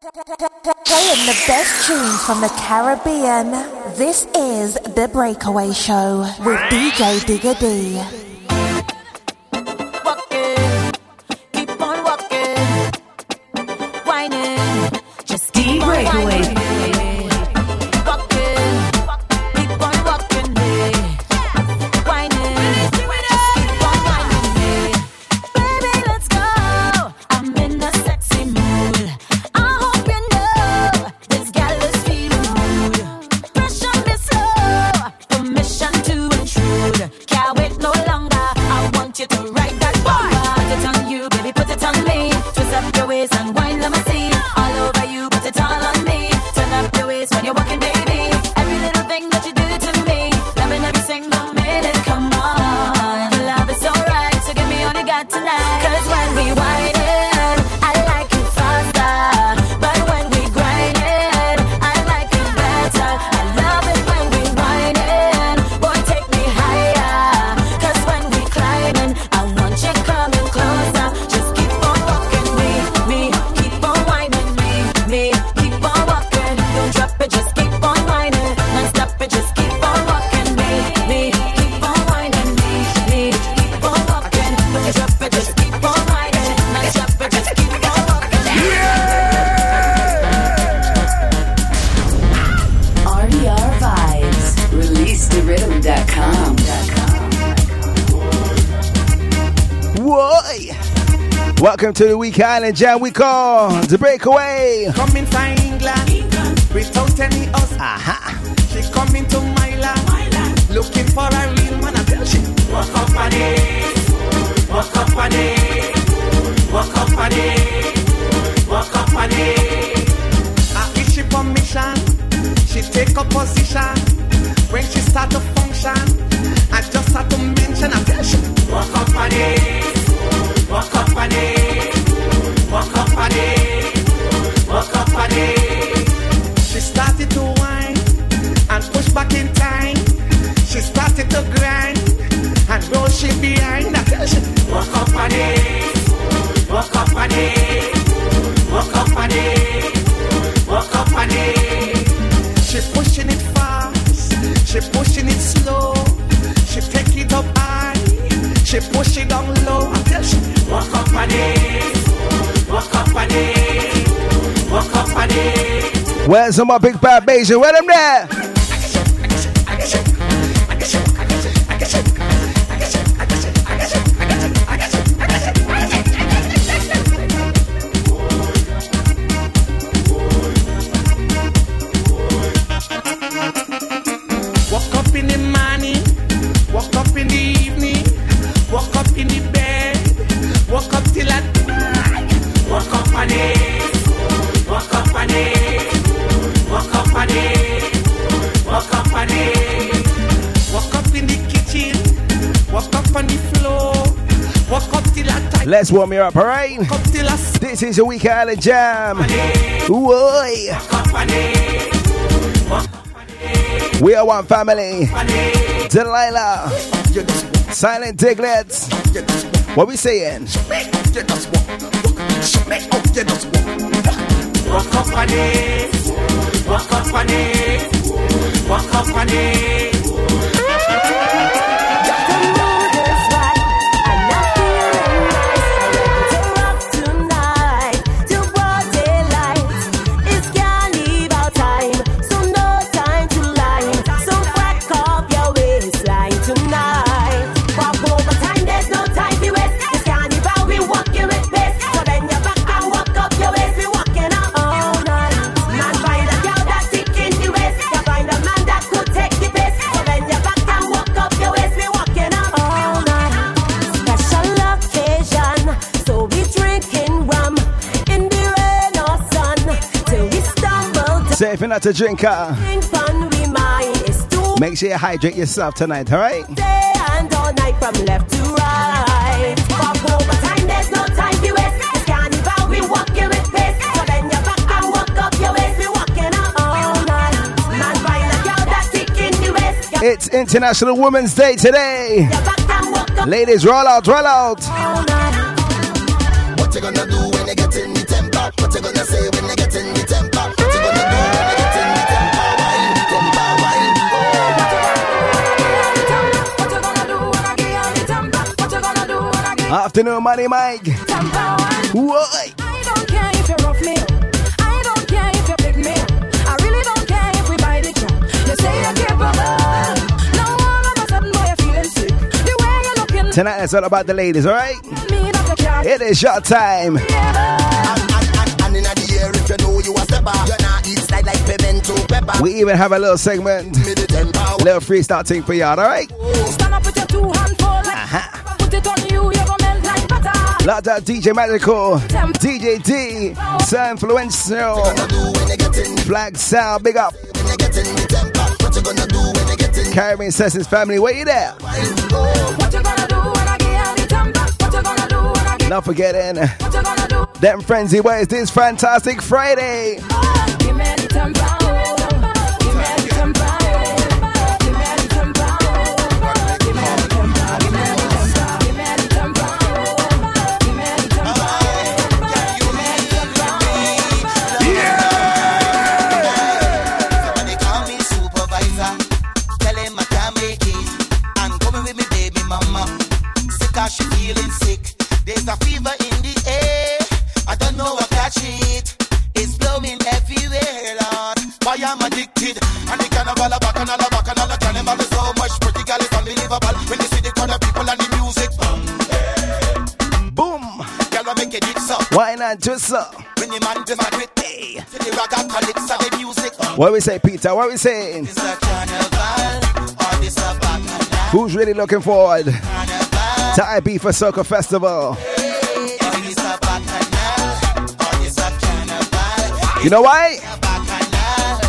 Playing the best tunes from the Caribbean. This is The Breakaway Show with DJ Digga D. Week Jam we call the breakaway. Coming from England, England. without any us. Aha. She coming to my land, my land. looking for a real man. I tell she walk up on it, walk up on it, walk up on it, walk up on it. I wish she permission, she take a position. When she start to function, I just have to mention. I tell she walk up on it, it. She started to and push back in time. She started to grind and she behind. She, pushing it fast, she pushing it slow. She take it up high, she push it down low. I tell up on it. Where's my big bad Bajan? Where them there? Let's warm you up, alright? This is a Week Island Jam. We are one family. Delilah. Silent Diglets. What we saying? Walk up on it. Walk up walking all night. Man, find a girl that's the waist. It's International Women's Day today. Ladies, roll out, roll out. What you gonna do afternoon, Money Mike. What? I don't care if you rough me I don't care if you pick me I really don't care if we buy the truck. You say you're capable. Now all of a sudden, boy, you're feeling sick. The way you're looking Tonight it's all about the ladies, alright? me that you can't. It is your time. We even have a little segment, Me little freestyle thing for y'all, alright? Stand butter. Lots DJ Magical, DJ D, Sir Influential, Black Sound, big up. Caribbean Sessions family, where you there? Out Not forgetting them frenzy ways this fantastic Friday. Oh, Why not just up? When the man dem a grip, hey, to the rock and calypso, the music. What we say, Peter? What we saying? This a carnival, or this a bacchanal Who's really looking forward carnival? to IB for Soca Festival? Or this a bacchanal, or this a carnival? You know why? Bacchanal,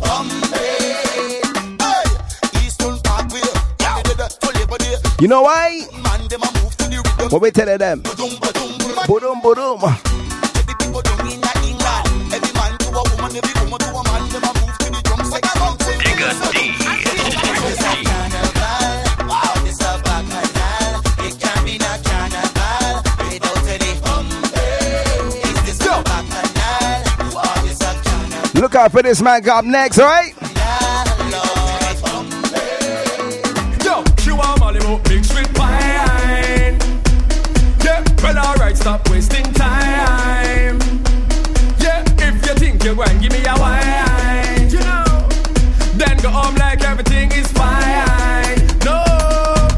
Bombay. Hey, Eastern Parkway, yeah, they did fully body. You know why? Man, them a move to the rhythm. What we telling them? Every people a England. Every man to a woman, every woman to a man. Move to the drums like a mountain. This a carnival, or this a bacchanal. It can't be no carnival without any Bombay. Is this a bacchanal, or this a carnival? Look out for this man up next, alright? Alright, stop wasting time. Yeah, if you think you're going, give me a wine. You know, then go home like everything is fine. No,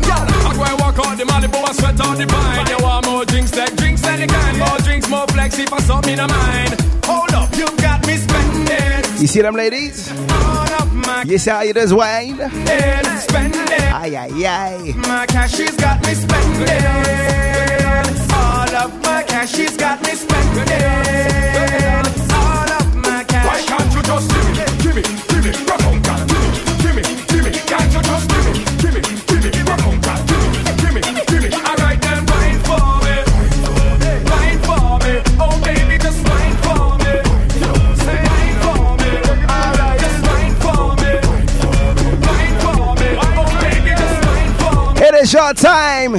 girl, I'm going walk out the Malibu and sweat out the pine. You want more drinks, like drinks any kind. More drinks, more flexi for something in mind. Hold up, you got me spending You see them ladies? You see how you just wine? spending. Ay, ay, ay. My cash, she's got me spending. All of my cash, she's got me spending. All of my cash. Why can't you just give me, give me, give me, rock on, God, give me, give me, give me. Can't you just give me, give me, give me, rock on, God, give me, give me, give me. All right then, wine for me, wine for me. Oh baby, just wine for me. Say wine for me, all right, just wine for me, wine for me. Oh baby, just wine for me. It is your time.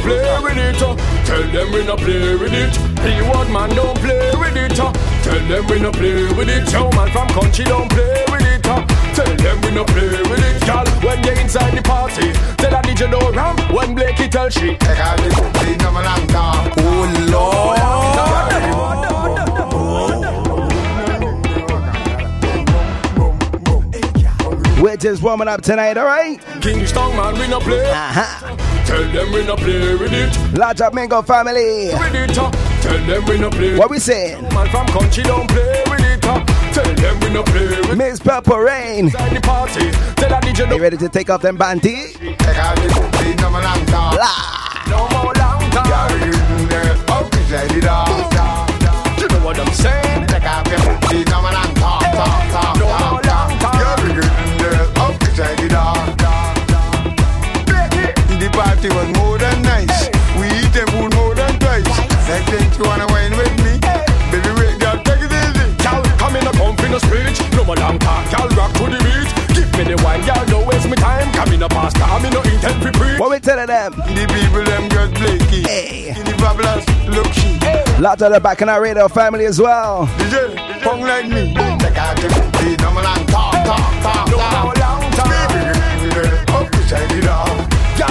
Man, no play with it. Tell them we no play with it. P1 man don't play with it. Tell them we no play with it. Yo man from country don't play with it. Tell them we no play with it. Girl, when you inside the party, tell a DJ no ram. When Blakey tell she, We're just warming up tonight, alright? Kingston man, we no play. Uh-huh. Tell them we no play with it. Large up Mingo family. With it. uh. Tell them we no play. What we saying? Man from country don't play with it. uh. Tell them we no play with it. Miss Purple Rain. Inside the party, tell a DJ Are no you ready to take off them banty? No more long time. You know what I'm saying? No more long time. The party was more than nice. We eat and food more than twice. Like think you wanna wine with me? Baby, wait, girl, take it easy. Gal, come in a comfy no speech. No more long talk. Gal, rock to the beat. Give me the wine, gal. Don't waste my time. Come in a pasta. I'm in no intent for preach. What we telling them? The people them just Blakey. Hey. The fabulous look she. Lots of the back in our radio family as well. DJ, pong like me. Take out the booty, no more long talk, talk, talk, No talk. more long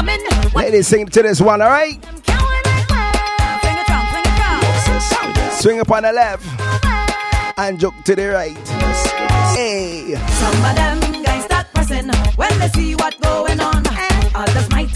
coming. Ladies, sing to this one, all right? Swing up on the left and joke to the right. Hey. Some of them guys start pressing when they see going on. Others might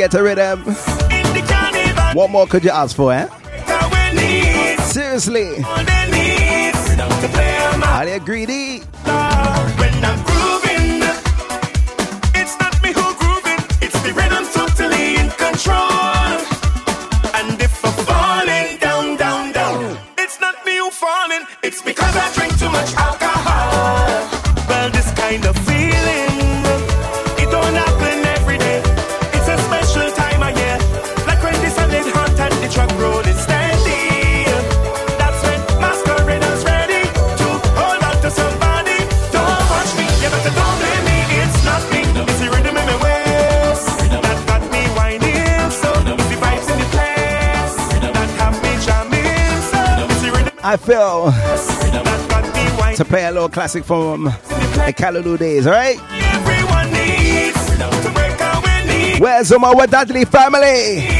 get a rhythm. What more could you ask for, eh? Seriously. Are you greedy? to play a little classic from the Callaloo days, alright? Where's my Dudley family?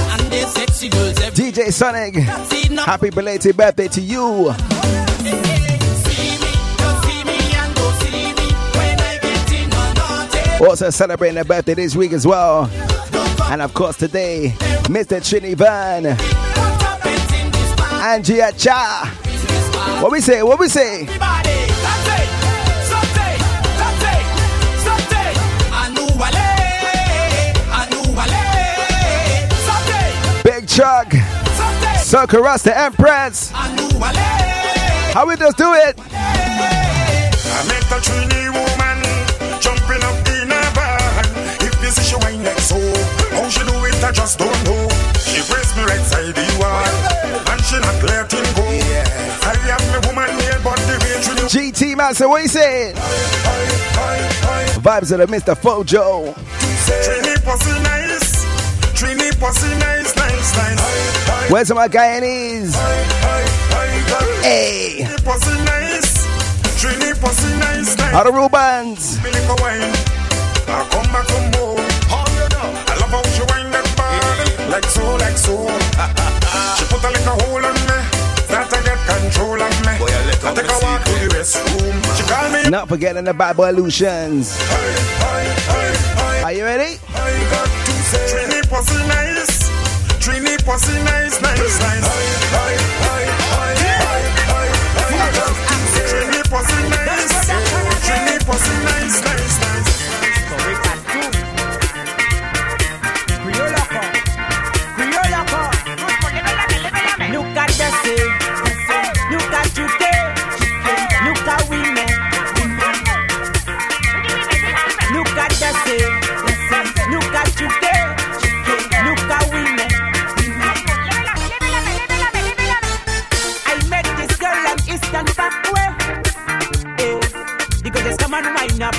DJ Sonic, happy belated birthday to you. Also celebrating a birthday this week as well. And of course today, Mr. Trini Van. Angie Acha. What we say, what we say? Chug, Circle Rust, the Empress. How we just do it? I met a Trini woman jumping up in a van. If you see she wine like so, how she do it, I just don't know. She raised me right side the wall, and she not letting go. I am a woman here, but the way she do. GT man, so what you saying? Vibes of the Mr. Fojo. Trini nice. Where's my Guyanese? Hey. Out of Rubens. Like so, like so. she put a little hole in me. That I get control of me. Boy, I, I take a walk to the restroom. She call me. Not forgetting the Bible illusions. Are you ready? it pussy nice, nice, nice. Drink it pussy nice. Drink it pussy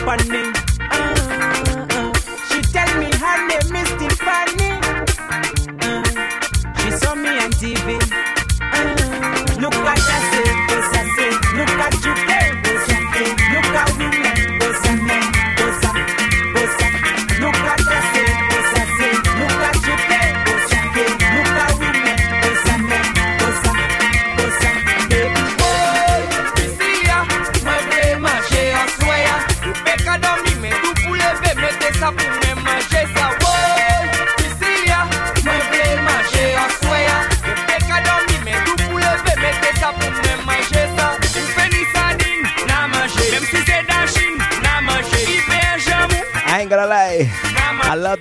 Panning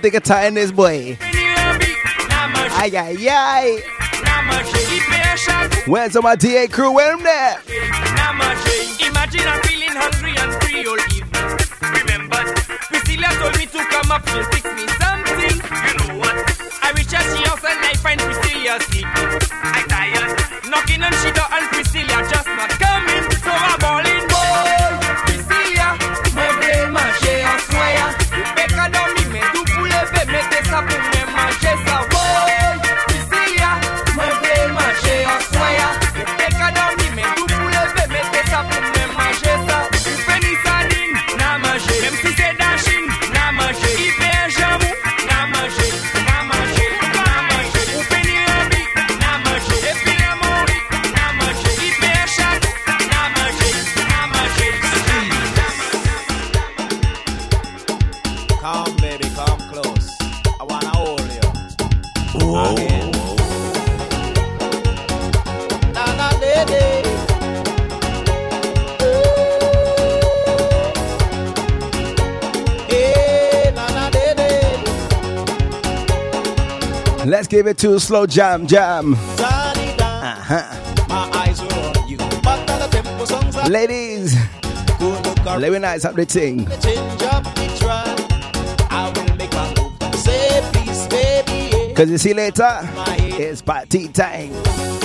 the guitar in this boy. Ay, ay, ay. Where's all my DA crew? Where them there? Imagine I'm feeling hungry and free all evening. Remember, Priscilla told me to come up, she'll me something. You know what? I reach out, she house and I find Priscilla sleeping. I tired, knocking on she door. give it to slow jam jam. Uh-huh. Ladies, let me nice up the thing. Cause you see later, it's party time.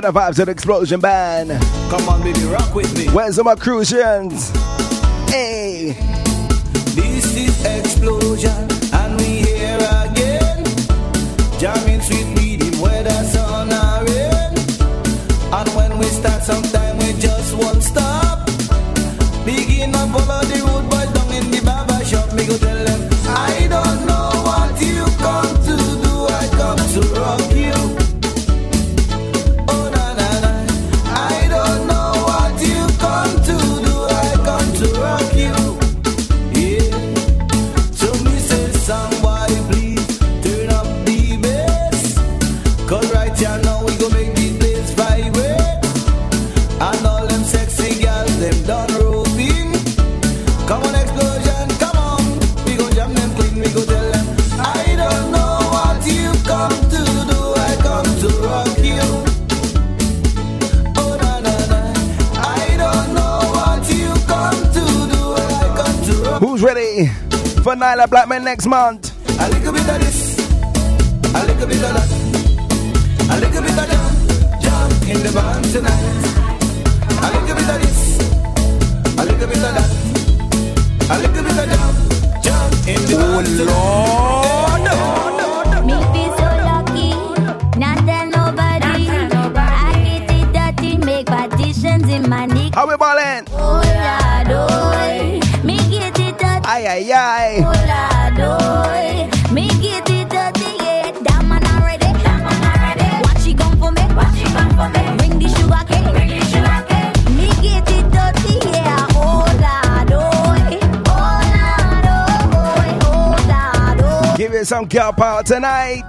to the vibes of the explosion band. Come on, baby, rock with me. Where's all my crucians? Hey. This is explosion, and we here again. Jamming sweet Isla Blackman next month. Sound Girl Power tonight.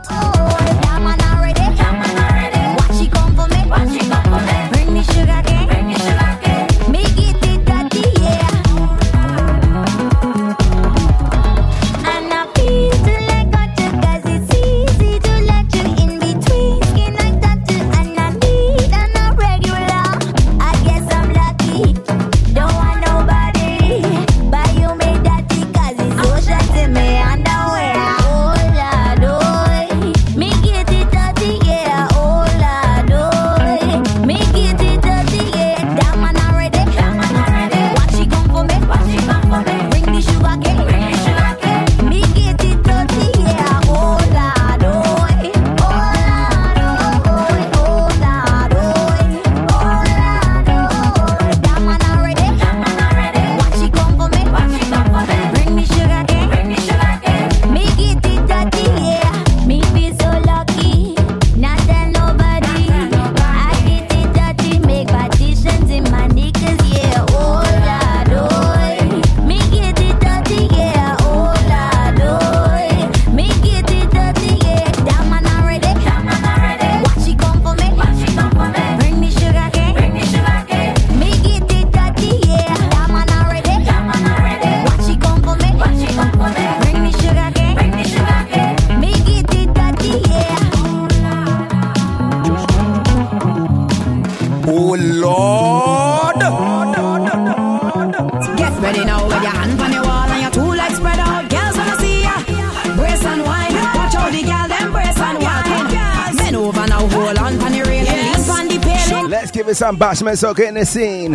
Bashman's okay in the scene.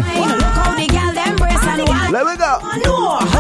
Let me go.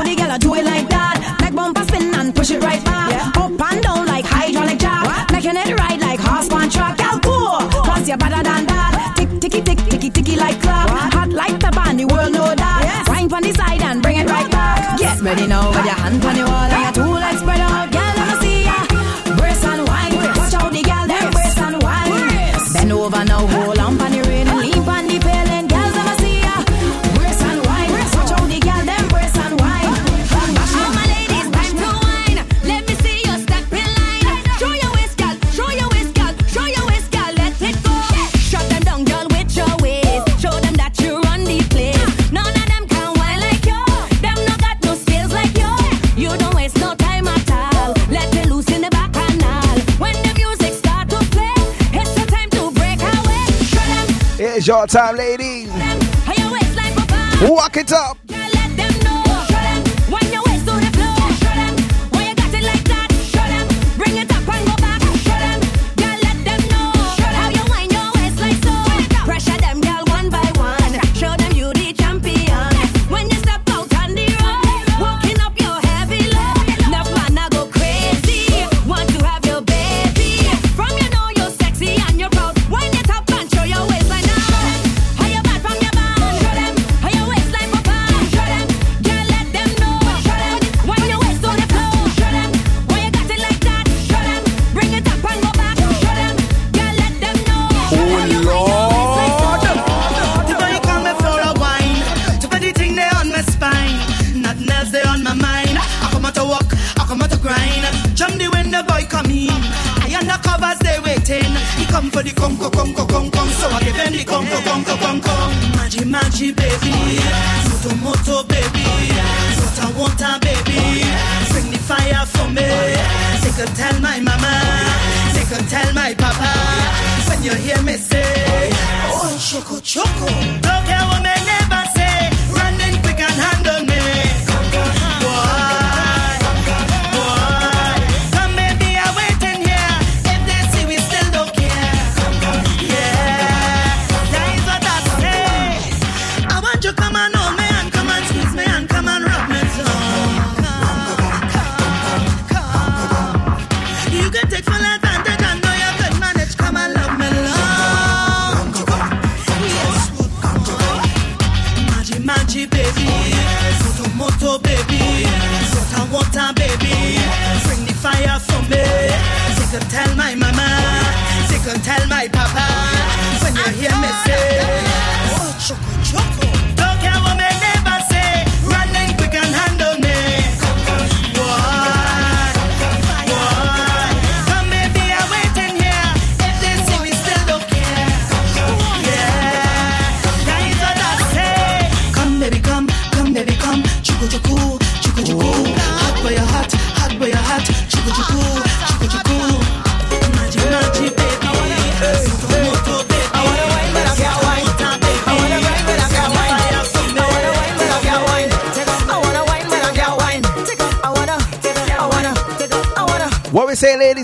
time, lady.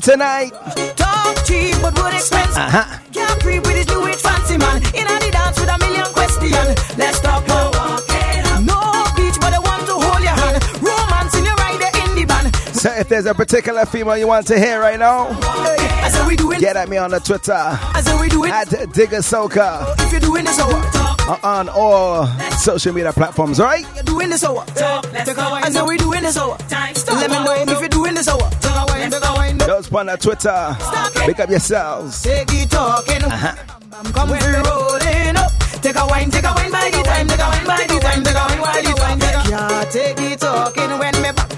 tonight. Talk cheap, but would expense. Uh-huh. Can't creep with his new age fancy man. In a dance with a million questions. Let's talk now. No beach, but I want to hold your hand. Romance in your rider in the band. So if there's a particular female you want to hear right now, hey, get at me on the Twitter. At Digger Soca. If you're doing this over. Uh, on all social media platforms, right? You're doing this over. Talk, let's go. I know we doing this over. Let me know if you're doing this over on Twitter. Pick up yourselves. Take it talking. Uh-huh. Rolling up. Take a wine, take a wine by the time, take a wine by the time, take a wine take it talking when me back.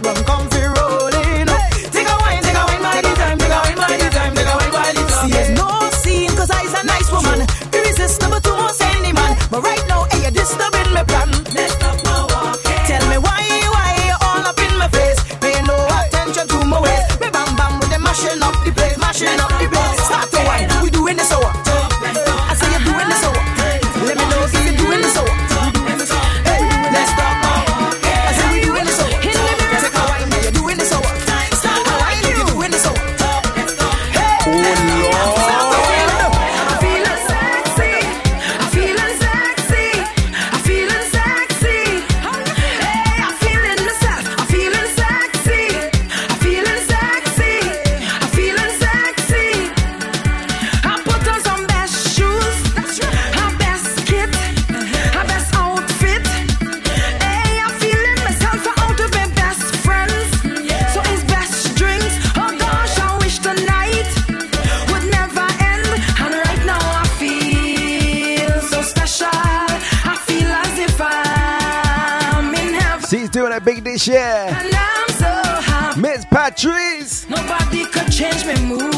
yeah. So Miss Patrice. Nobody could change me mood.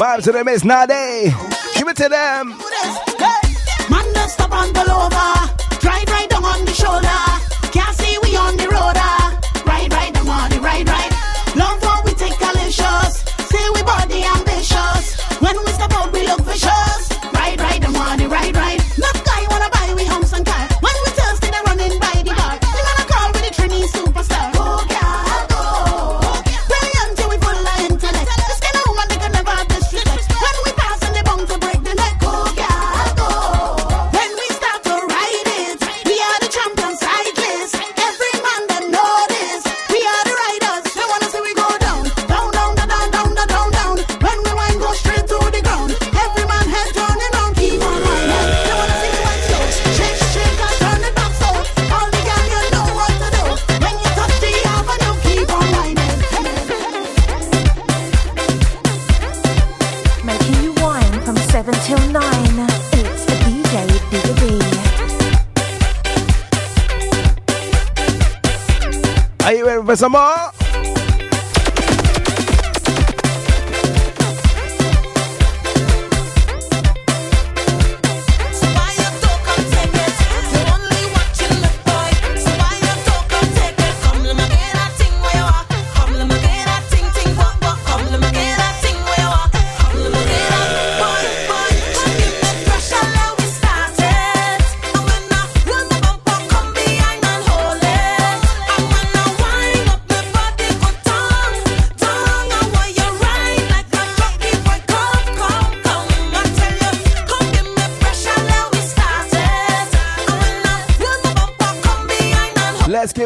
Vibes to the not they. Give it to them. Man, stop and over. Professor Ma.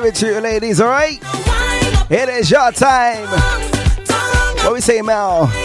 give it to you, ladies, alright? It is your time. What we say now?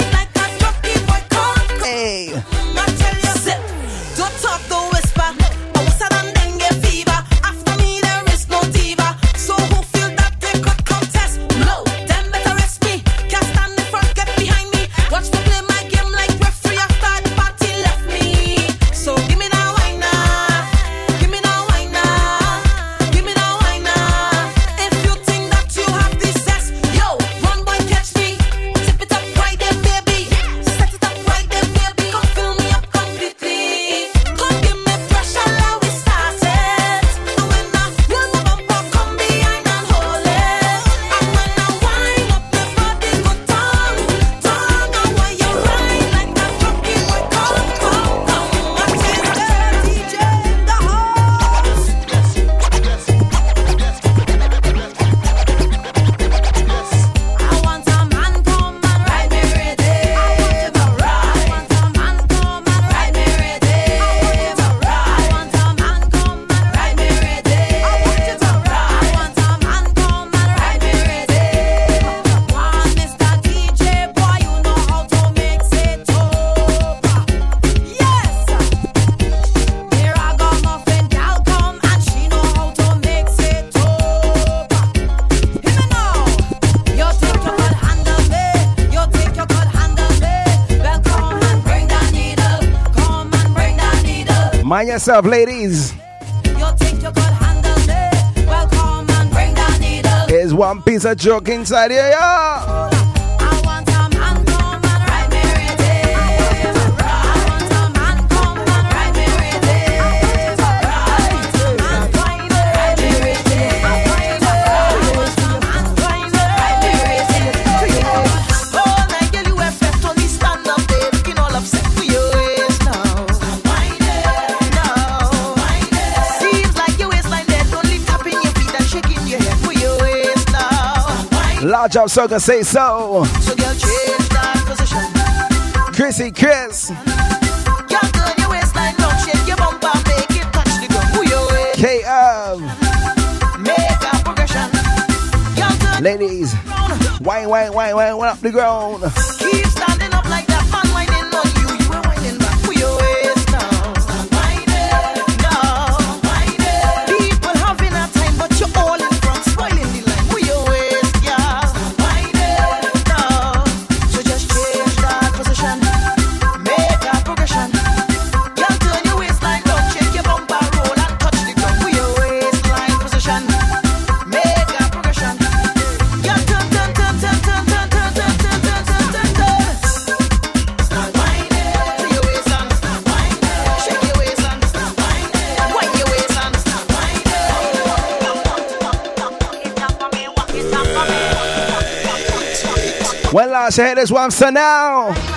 Mind yourself, ladies. Here's one piece of joke inside here. Yeah. Charge up, so can say so. So girl, change that position. Chrissy Chris. Girl, turn your waistline shake your bumper, make it touch the ground. Who you with? KM. Make a progression. Girl, turn Ladies, wine, wine, wine, wine, wine up the ground. last. this one for now.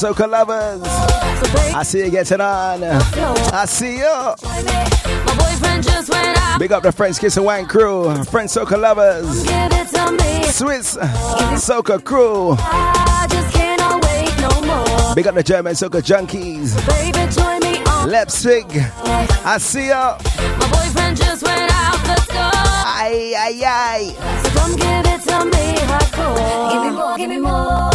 soca lovers. I see you getting on. I see you. Big up the French Kiss and Wine crew, French soca lovers, Swiss soca crew. Big up the German soca junkies. Leipzig. I see you. My boyfriend just went out the door. Aye, aye, aye. So come give it to me hardcore. Give me more, give me more.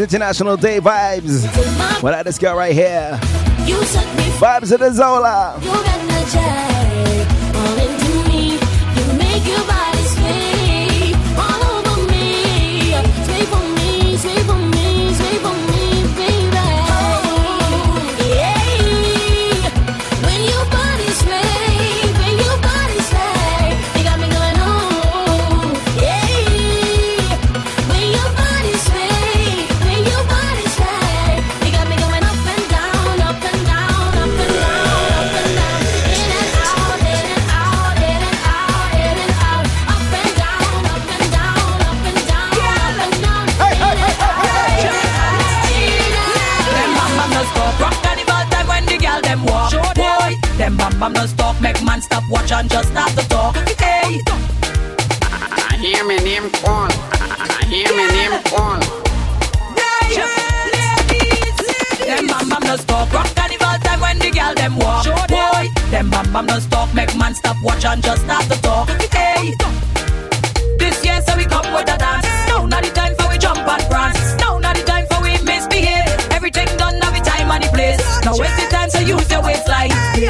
International Day vibes. What well, I just got right here. Vibes of the Zola. bam non stop. Make man stop watch and just start to talk. Hey. I, hear me name call. I, I hear me name call. Them bam bam non stop. Rock carnival time when the girl them walk. Show boy. Them bam bam non stop. Make man stop watch and just start to talk.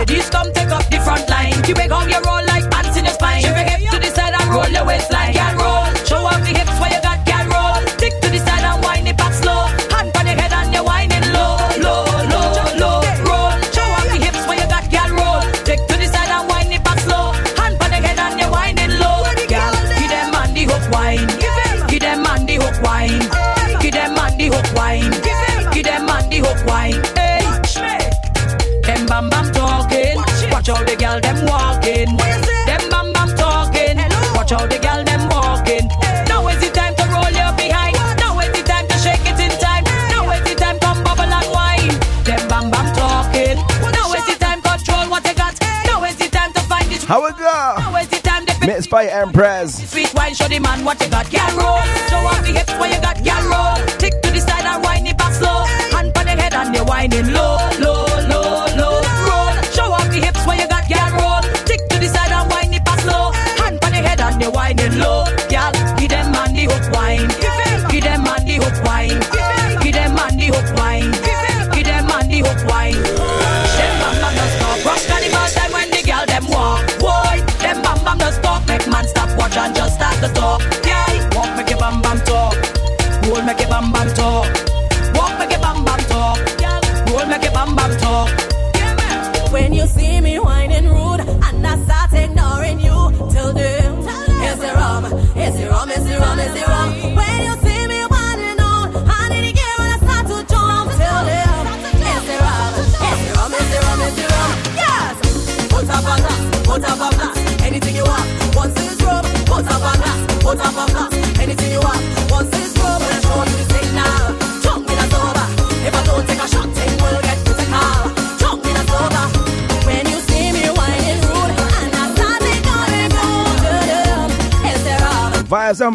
Ladies, come take up the front line. You make on your roll by Empress. Sweet wine, show the man what you got. Roll. Show off the hip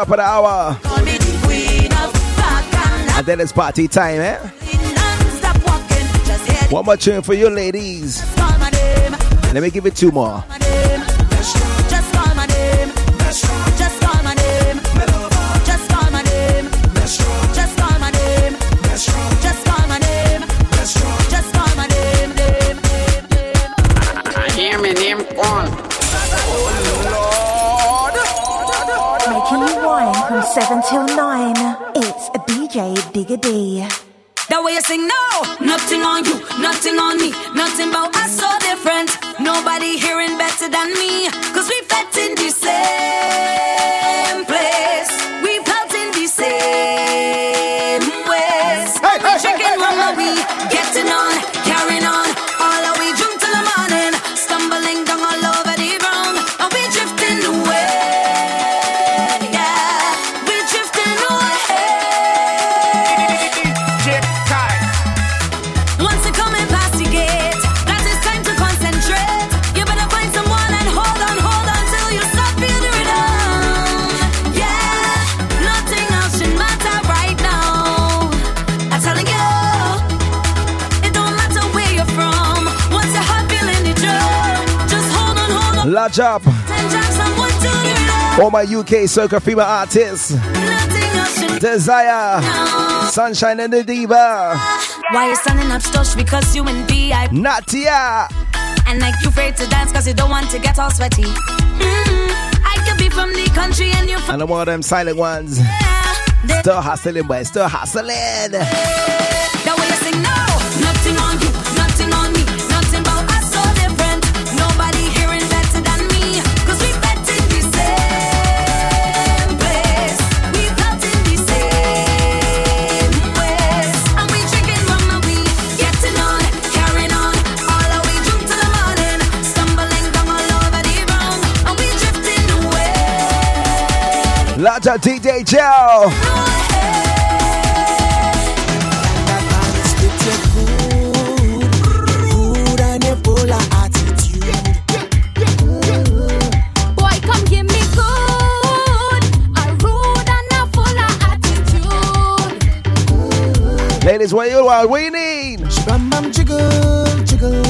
top of the hour. And then it's party time, eh? Walking, One more tune for you, ladies. Let me give it two more. Former UK Soca female artist. Desire. Sunshine and the Diva. Why you standing up stush because you in VIP? Natia. And like you afraid to dance cause you don't want to get all sweaty. Mm-hmm. I could be from the country and you from And I'm one of them silent ones. Yeah. Still hustling, boy. Still hustling. Yeah. out to DJ Joe. Ladies, what you want? We need. Shabam jiggle, jiggle.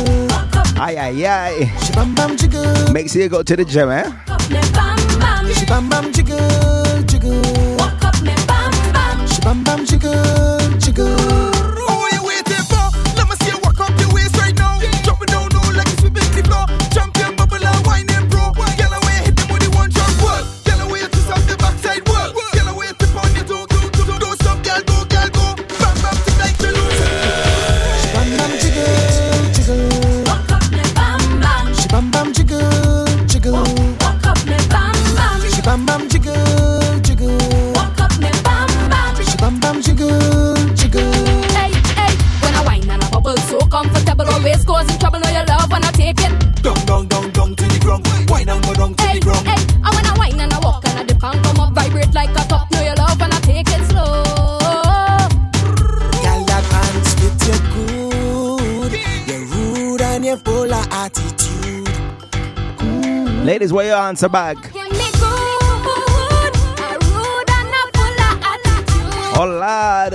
Aye, aye, aye. Shabam jiggle. Make sure you go to the gym, eh? Shabam jiggle. 밤밤 Ladies, where you answer back? Oh lad.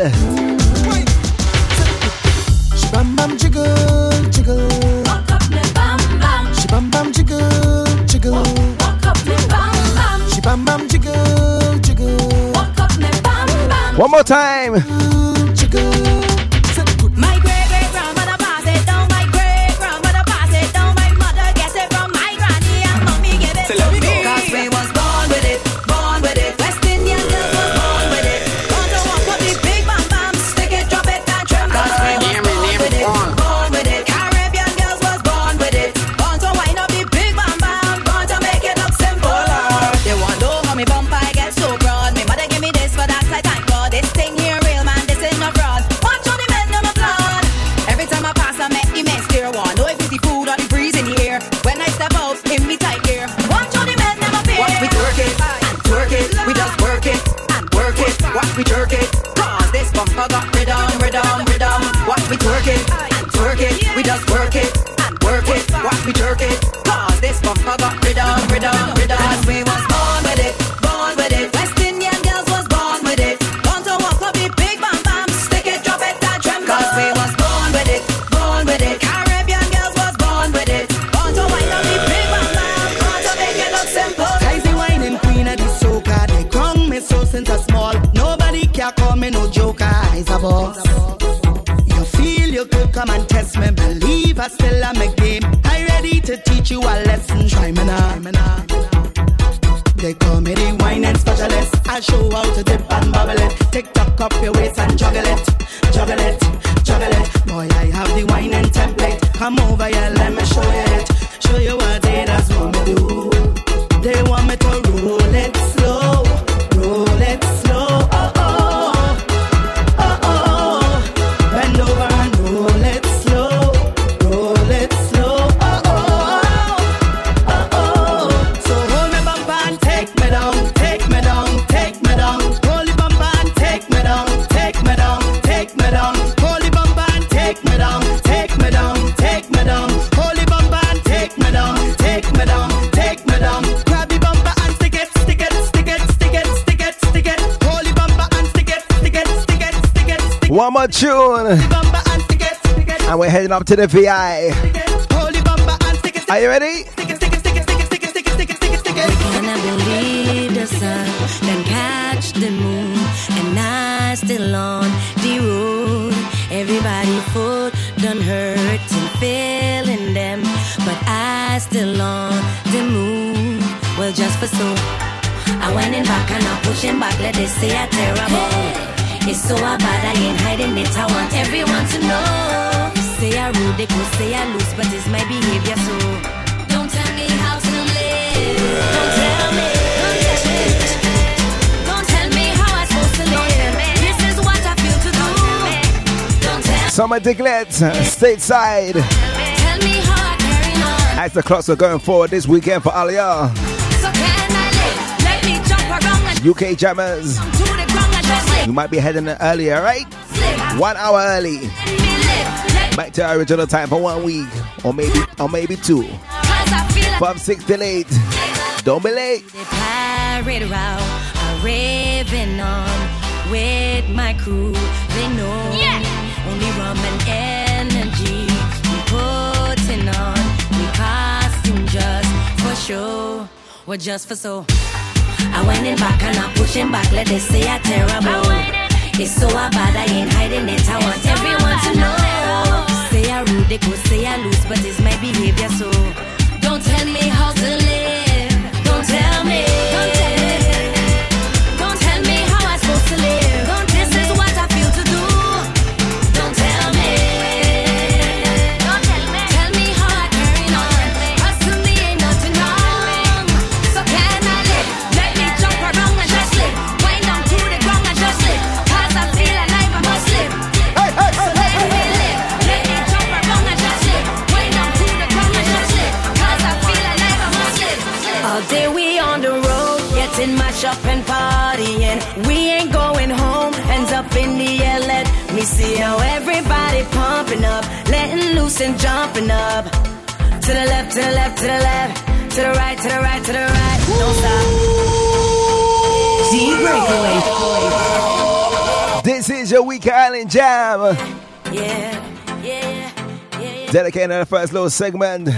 She bam bam jiggle, jiggle. Walk up me bam bam. She bam bam jiggle, jiggle. Walk up me bam bam. She bam bam jiggle, jiggle. Walk up me bam bam. One more time. our tune. And we're heading up to the VI. Are you ready? still on the road. Everybody foot done hurt and feeling them, but I still on the move. Well, just for so, I went in back and I pushing back. Let they say I terrible. Hey. It's so bad I ain't hiding it. I want everyone to know. Say I rude, they could say I loose, but it's my behavior so. Don't tell me how to live. Don't tell me. Don't tell me. Don't tell me how I'm supposed to live. This is what I feel to do. Don't tell me. Summer Diglett, stateside. Tell me how I carry on. As the clocks are going forward this weekend for Aliyah. So UK jammers. You might be heading earlier, right? One hour early. Back to our original time for one week, or maybe, or maybe two. From six till eight. Don't be late. pirate route, raving on with my crew. They know only rum and energy we putting on. We costume just for show, or just for so. I went in back and I'm pushing back. Let they say I terrible. It's so bad I ain't hiding it. I want everyone to know. Say I rude, they could say I lose, but it's my behavior. So don't tell me how to live. Don't tell me. And jumping up. To the left, to the left, to the left, to the right, to the right, to the right. Don't stop. D breakaway. This is your Week Island Jam. Yeah, yeah, yeah. Dedicating our first little segment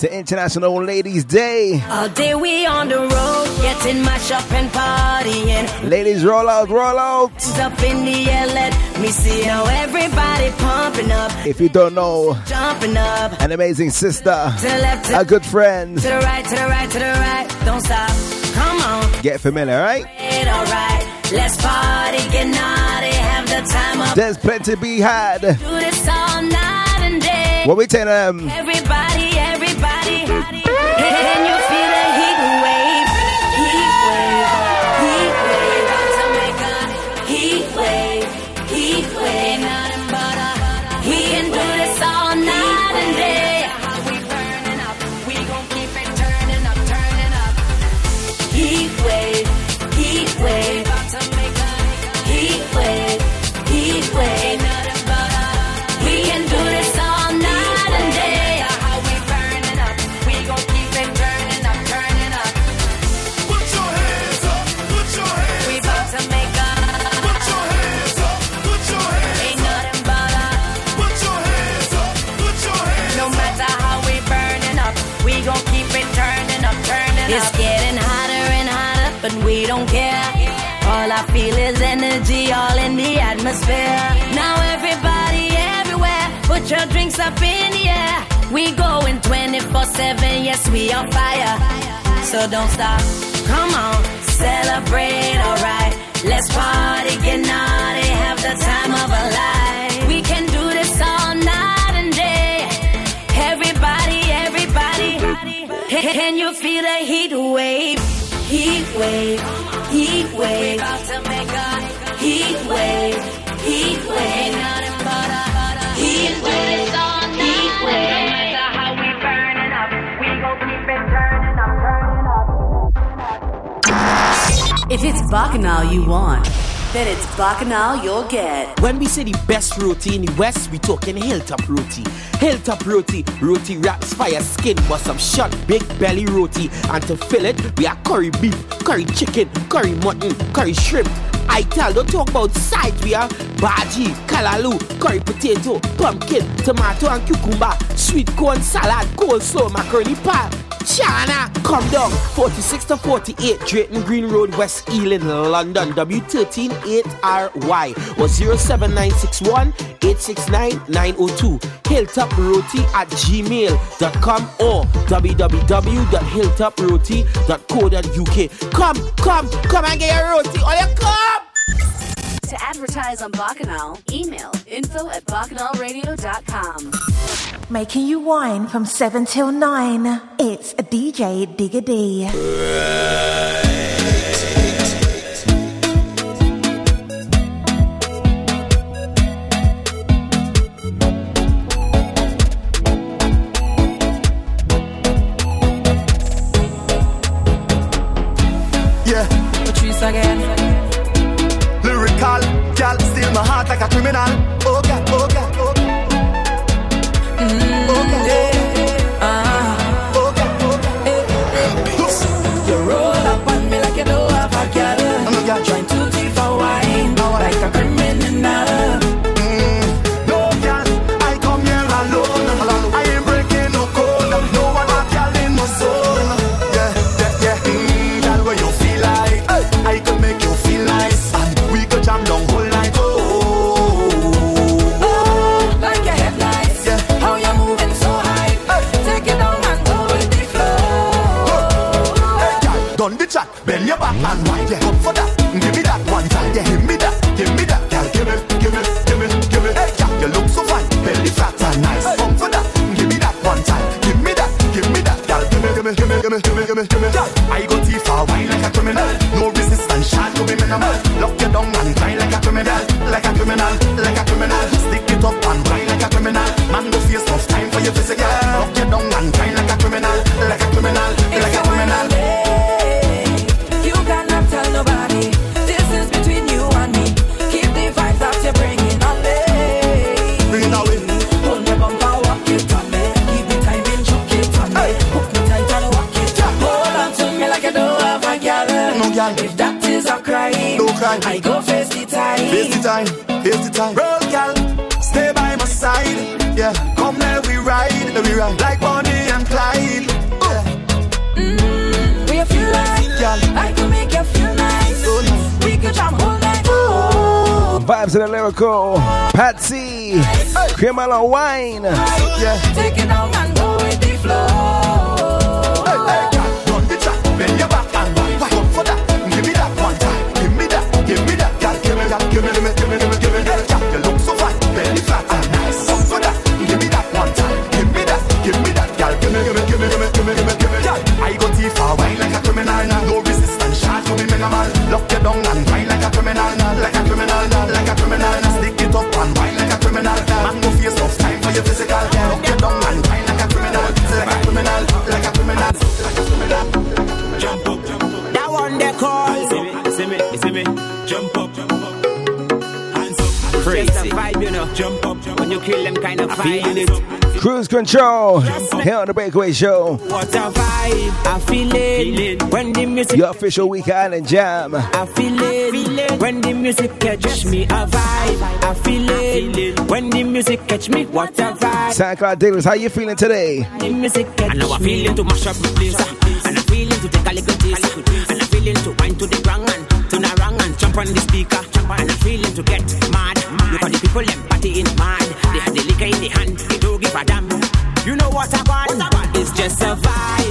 to International Ladies Day. All day we on the road, getting mashed up and partying. Ladies, roll out, roll out. Up in the air, let me see how everybody pumping up, If you don't know, jumping up. an amazing sister, To the left, to a good friend. To the right, to the right, to the right. Don't stop. Come on. Get familiar, right? It alright. Let's party, get naughty, have the time of There's plenty to be had. do this all night and day. What we tell them? Everybody. Atmosphere. Now everybody everywhere, put your drinks up in the air. We going 24/7, yes we on fire. So don't stop, come on, celebrate, alright. Let's party, get naughty, have the time of our life. We can do this all night and day. Everybody, everybody, can you feel the heat wave? Heat wave, heat wave. About to make a heat wave, heat wave. Nothing but a heat wave, heat wave. No matter how we burning up, we gon' keep it turning up, turning up. If it's Bacchanal you want, then it's Bacchanal you'll get. When we say the best roti in the West, we talking hilltop roti. Hilltop roti, roti wraps, fire skin, but some short, big belly roti. And to fill it, we have curry beef, curry chicken, curry mutton, curry shrimp. I tell, don't talk about sides. We have bhaji, kalalu, curry potato, pumpkin, tomato and cucumber, sweet corn salad, coleslaw, macaroni pie. China, come down 46 to 48 Drayton Green Road, West Ealing, London, W13 8RY or 07961 869 902. Hilltop Roti at gmail.com or www.hilltoproti.co.uk. Come, come, come and get your roti. Oh, you come! To advertise on Bacchanal, email info at bacchanalradio.com. Making you wine from 7 till 9. It's DJ Digger D. Yeah. Like a criminal. Be. Lock you down and cry like a criminal. Like a criminal. Like a criminal. Stick it up and cry like a criminal. Man, go face tough time for your physical. Lock you down and cry like a criminal. Like a criminal. Like a criminal. You cannot tell nobody. This is between you and me. Keep the vibes that you're bringing on me. Bring it away. Hold bumper, walk it on me. The chuck it on me. Hook me tight and walk it on me. Hold on to me like you don't have a girl. No girl. If that is a crime, No crime. I go face the time. Face the time, face the time. Roll, gal, stay by my side. Yeah, come let we ride, let we ride like Bonnie and Clyde. Mm, we feel like I can make you feel nice. We could jam all night. Vibes to the lyrical. Patsy. Criminal wine. Yeah. Take it down and go with the flow. Hey, hey, gal, run the track, bend your back Jump up, jump. When you kill them kind of vibe. it. Cruise control. Here on the Breakaway Show. What a vibe. I feel it. When the music. Your official weekend and jam. I feel it. When the music catch me, a vibe. I feel it. When the music catch me, what a vibe. SoundCloud Davis, how you feeling today? The music catch I know I feeling to mash up the place. And I feeling to take a little taste. And I feeling to wind to the ground and turn around and jump on the speaker. And I feeling to get mad. Look at the people them want? It's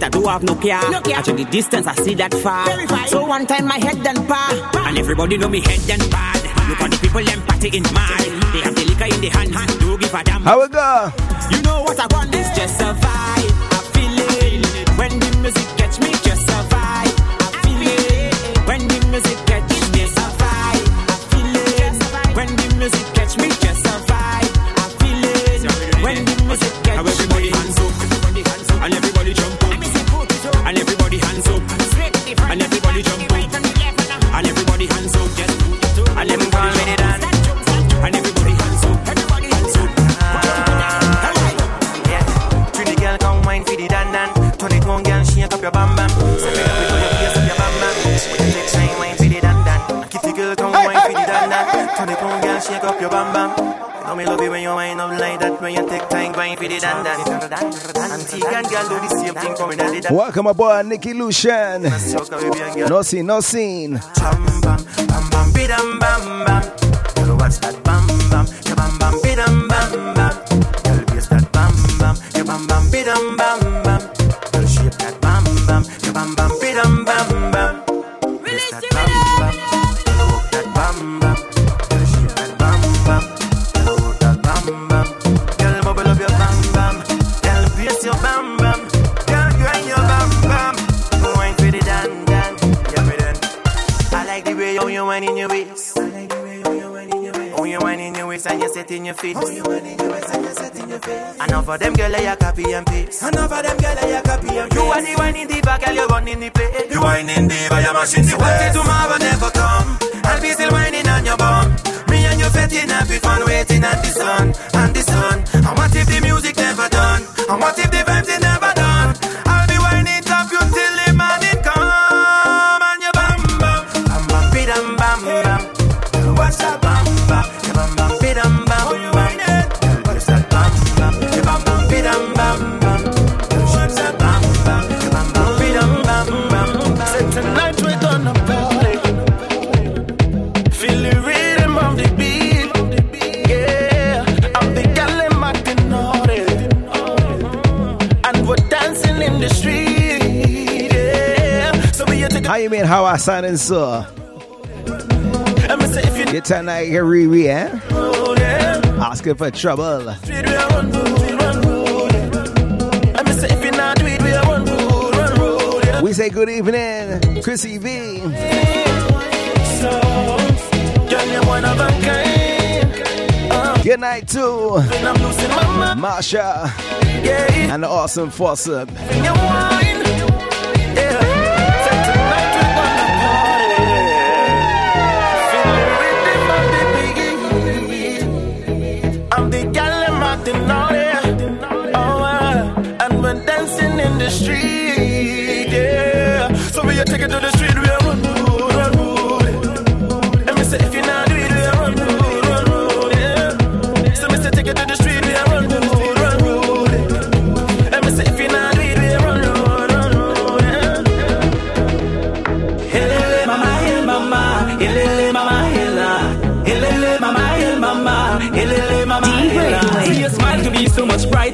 but I do have no care. I check the distance, I see that far. So one time my head done par. And everybody know me head done bad. Look on the people, them party in mad. They have the liquor in the hand, hand, do give a damn. How it go? You know what I want? It's just a vibe. Up your bam bam. You know me love it when you wine up like that. When you take time, wine for the dan dan. And girl do the same thing me. Daddy, that. Welcome aboard, Nikki Lucian. No scene, no scene. bam bidam bam bam. Girl, what's that bam bam? Your bam bam bidam bam bam. Girl, bass that bam bam. Your bam bam bidam bam how you whining your waist. I like the way how you whining your waist. How your waist and you set in your feet. How you whining your waist and you set in your face. Enough of them girl you copy and paste. Enough of them girl you copy and paste. You are the whining diva, girl you running the place. You whining diva, you mashing the What if place. tomorrow never come? I'll be still whining on your bum. Me and you fetting happy fun, waiting at the sun, and the sun. And what if the music never done? And what if me say if you not do it, we are run road, run road. Yeah. We say good evening, Chrissy V. So. Good night to Marsha and the awesome foursome. Street, yeah. So we are taking to the street, we are run, road, run, road. Let me say if you not do it, we are run, road, run, road, yeah. So me say take it to the street, we are run, road, run, road. Let me say if you not do it, we are run, road, run, road, yeah. Helele mama, hel mama, helele mama, hela. Helele mama, hel mama, helele mama, hela. See your smile could be so much brighter,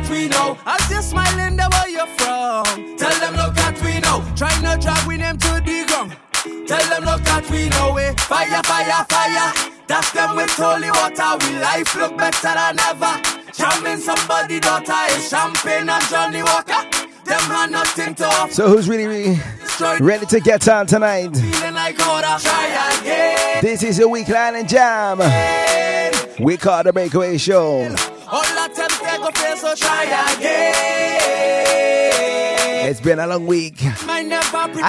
at we now. As you smiling, the where you're from. Tell them look at we know. Try not drag we them to the ground. Tell them look at we know Eh. Fire, fire, fire. Dash them with holy water. We life look better than ever. Jamming somebody daughter is champagne and Johnnie Walker. Them had nothing to offer. So who's really, really ready to get on tonight? Feeling like order. Try again. This is a weekly and jam. We call the Breakaway Show. Attempts they fail, so try again. It's been a long week. I'm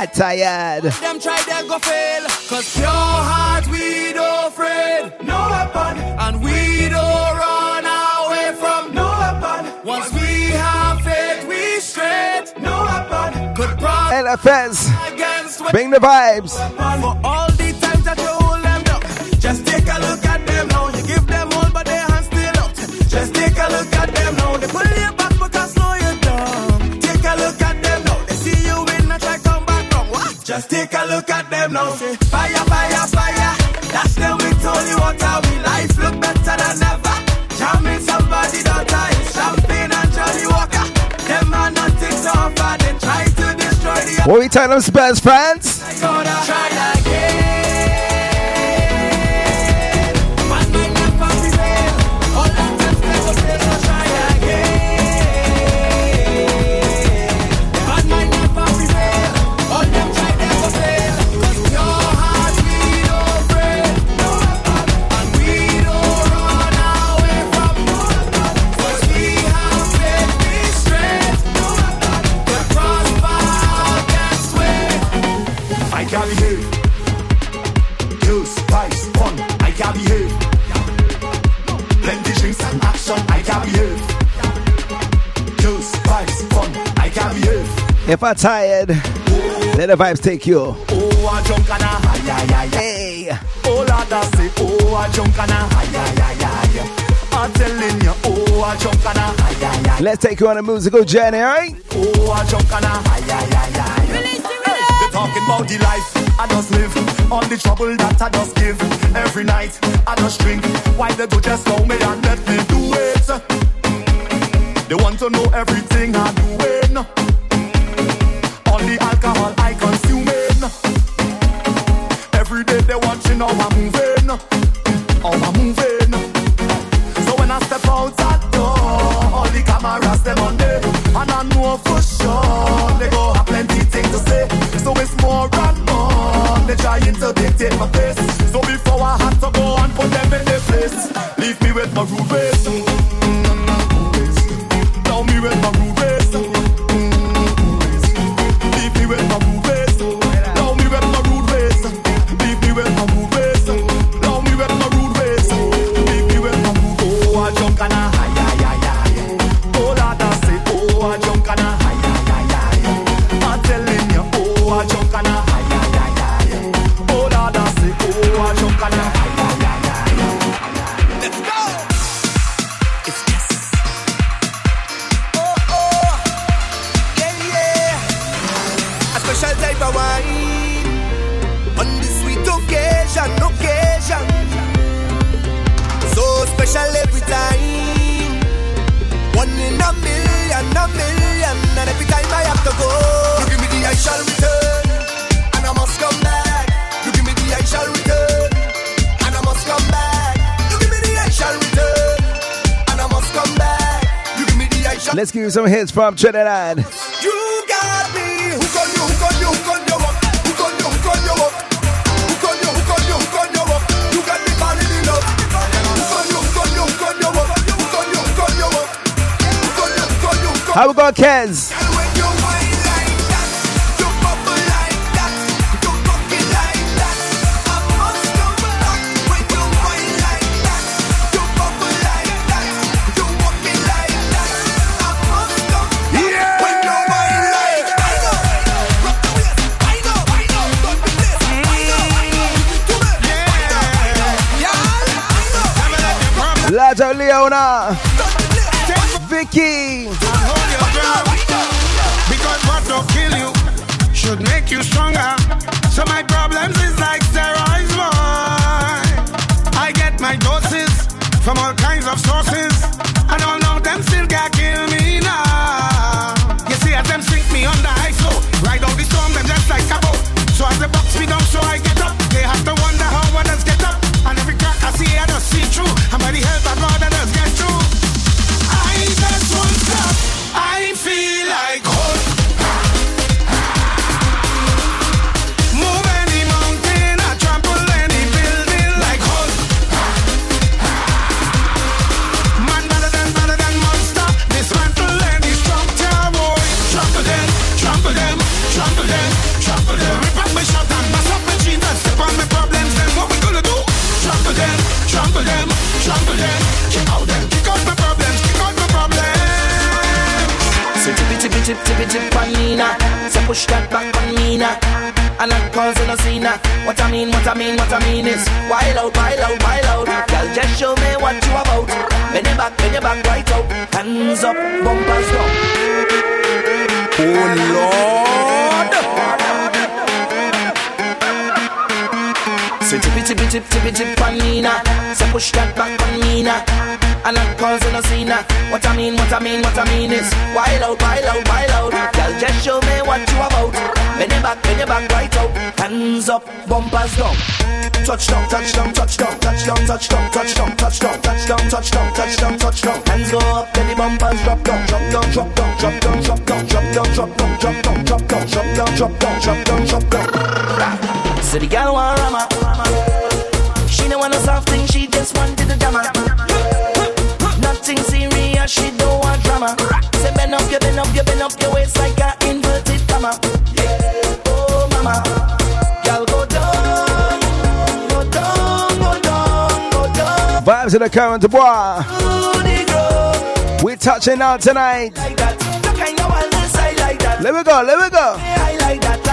tired. Them try they go fail. Cause pure heart we don't afraid. No weapon. And we don't run away from no weapon. Once we have faith, we straight. No weapon. Could LFS. against Bring the vibes. For all the times that you hold them down. Just take a look Just take a look at them now. Say, fire, fire, fire. That's them with holy water. We life look better than ever. Jamming somebody daughter is champagne and Johnnie Walker. Them are nothing to offer. They try to destroy the. What we tell them Spurs fans? Try again. If I'm tired, let the vibes take you. Oh, I jump and high, Hey. Oh, Lord, I say, oh, I jump and high. I'm telling you, oh, I jump and high. Let's take you on a musical journey, alright? Oh, I jump and high, high. They talking about the life I just live, all the trouble that I just give. Every night I just drink. Why they do just know me and let me do it? They want to know everything I'm doing. All the alcohol I consuming. Every day they watching how I'm moving, how I'm moving. So when I step out that door, all the cameras them on there, and I know for sure they go have plenty things to say. So it's more and more they trying to dictate my face. So before I had to go and put them in their place, leave me with my ways. Tell me with my rude Let's give you some hits from Trinidad. you got me. Hook on you, hook on you, hook on you up. Hook on you, hook on you up. Hook on you, hook on you, hook on you up. You got me falling in love. Hook on you, hook on you, hook on you up. Hook on you, hook on you up. Hook on you, hook on you, hook on How we go, Kez? Laja Leona. Vicky. Because what don't kill you should make you stronger. So my problems is like steroids, boy. I get my doses from all kinds of sources, and all them still can't kill me now. You see, as them sink me high oh, flow, ride out the storm, them just like. So as box me down, so I get tippy tip tippy tip on Nina. Say push that back on Nina. And I'm causing a scene. What I mean, what I mean, what I mean is wild out, wild out, wild out. Girl, just show me what you about. Bend your back, bend your back right out. Hands up, bumpers down. Oh Lord. Say tippy tippy tip tippy tip on Nina. Say push that back on Nina. And I'm causing a scene. What I mean, what I mean, what I mean is wild out, wild out, wild out. Girl, just show me what you about. Bend your back, bend your back right out. Hands up, bumpers down. Touchdown, touchdown, touchdown, touchdown, touchdown, touchdown, touchdown, touchdown, touchdown, touchdown, touchdown. Hands go up, then the bumpers drop down, drop down, drop down, drop down, drop down, drop down, drop down, drop down, drop down, drop down, drop down, drop down, drop down. So the girl want rama. She don't want a soft thing, she just wanted the drama. Nothing serious, she don't want drama. Say bend up, you bend up, you bend up your waist like a inverted comma. Yeah, oh mama, girl go down, go down, go down, go down. Vibes in the current boy. We're touching out tonight. Like that, kind of like. Let me go, let me go. I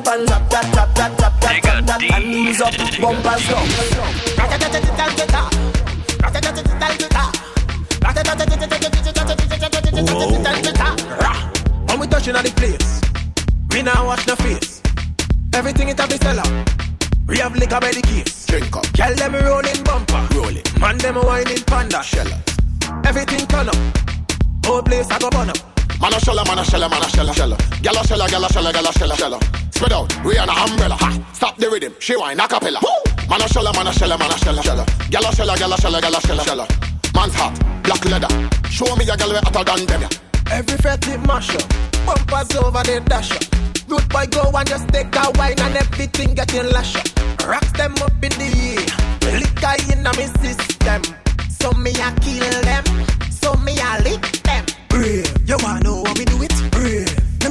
up and drop that, drop that, drop that, drop that, and knees up, bumpers down. When we touching on the place, we now watch the face. Everything it have to sell out. We have liquor by the case. Drink up. Girl, them rolling bumper. Rolling. Man, them whining panda. Shella. Everything turn up. Whole place I go burn up. Man a shella, man a shella, man a shella, shella. Gyal a shella, gyal a shella, gyal a shella, shella. Spread out, we on a umbrella. Ha! Stop the rhythm, she whine a cappella. Man a shella, man a shella, man a shella, shella. Gyal a shella, gyal a shella, gyal a shella, shella. Man's hot, black leather. Show me a gyal way hotter than them. yeah. Every fetty mash up. Bumpers over the dash up. Root boy go and just take a wine and everything getting lash up. Rocks them up in the air. Liquor in a me system. So me a kill them. So me a lick them. Brave. You wanna know how we do it?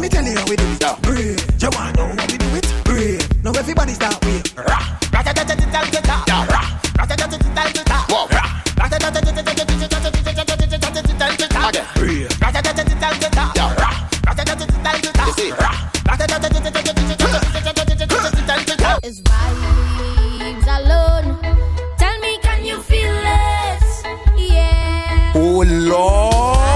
tell you how we do it. Brave. You want know how we do it? Brave. Now everybody start way. Oh, Lord.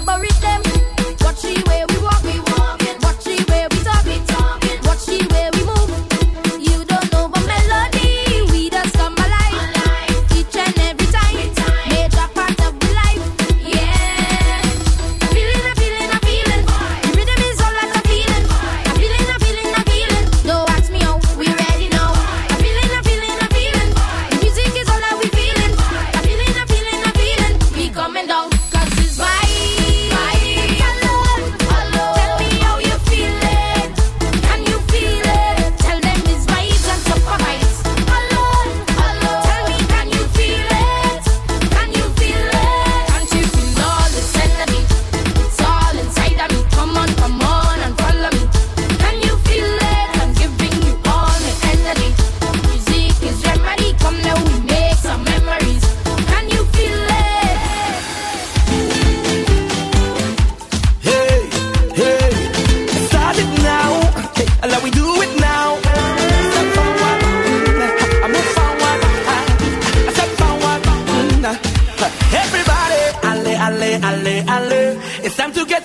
Mama Maria.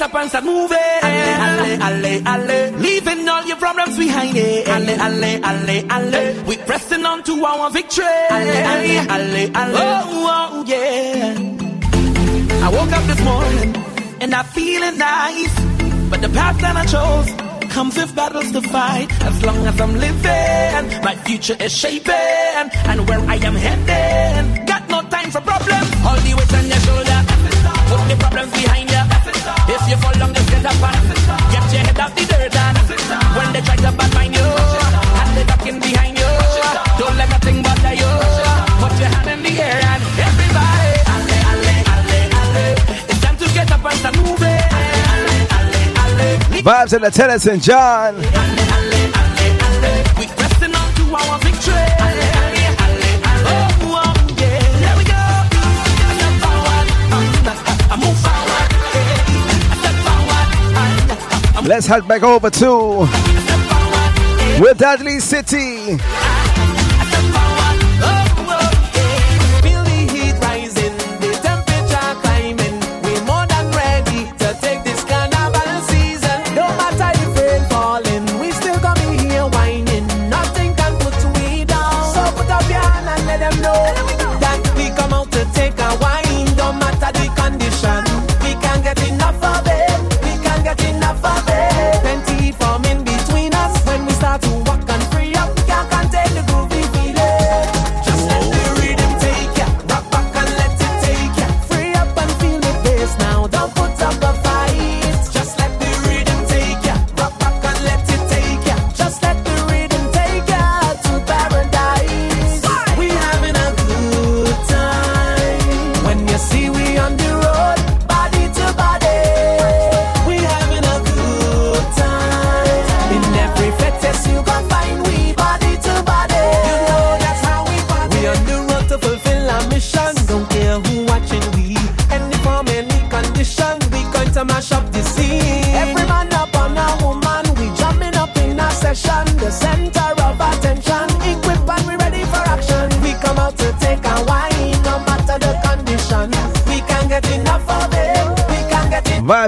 Up and start moving. Alle, alle, alle, alle. Leaving all your problems behind. Alle, alle, alle, alle. We pressing on to our victory. Alle, alle, alle, alle. Oh, oh, yeah. I woke up this morning and I'm feeling nice. But the path that I chose comes with battles to fight. As long as I'm living, my future is shaping. And where I am heading, got no time for problems. All the weight on your shoulder. Put the problems behind you. If you fall down, just get up and get your head out the dirt. And when they try to bad mind you, it back in behind you. Don't let nothing bother you. Put your hand in the air and everybody. alle, alle, alle, alle. It's time to get up and start moving. Vibes in the tennis and John. We Let's head back over to With Dudley City.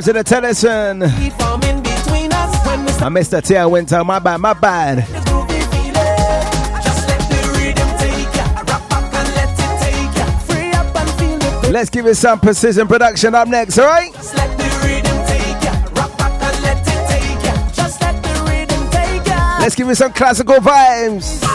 out to the Tellison. I missed the tailwind. My bad, my bad. Let's give it some precision production up next, all right? Let us give it some classical vibes.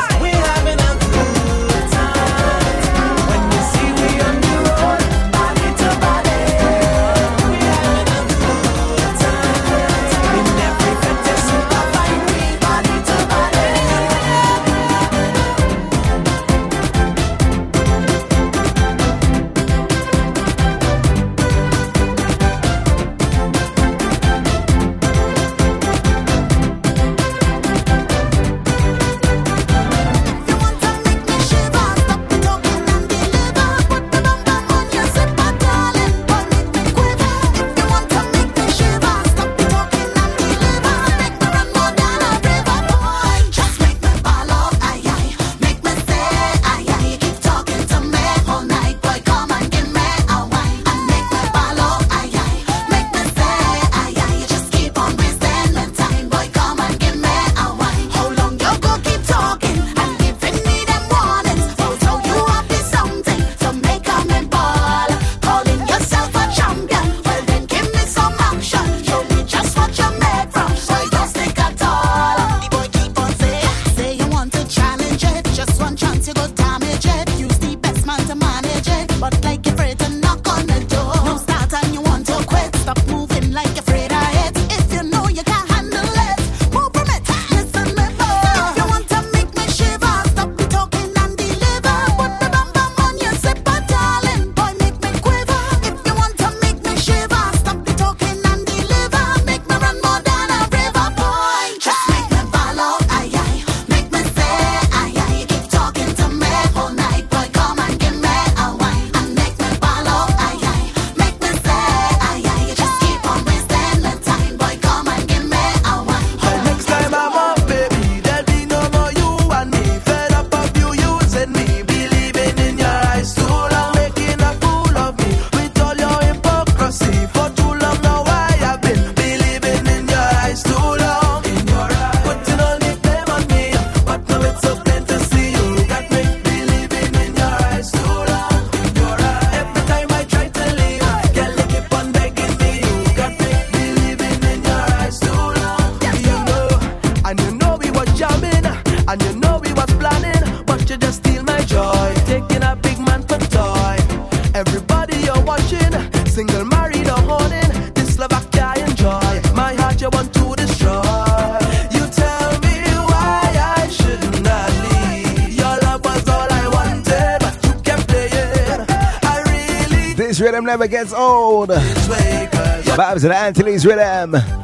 never gets old. Vibes and Antilles rhythm.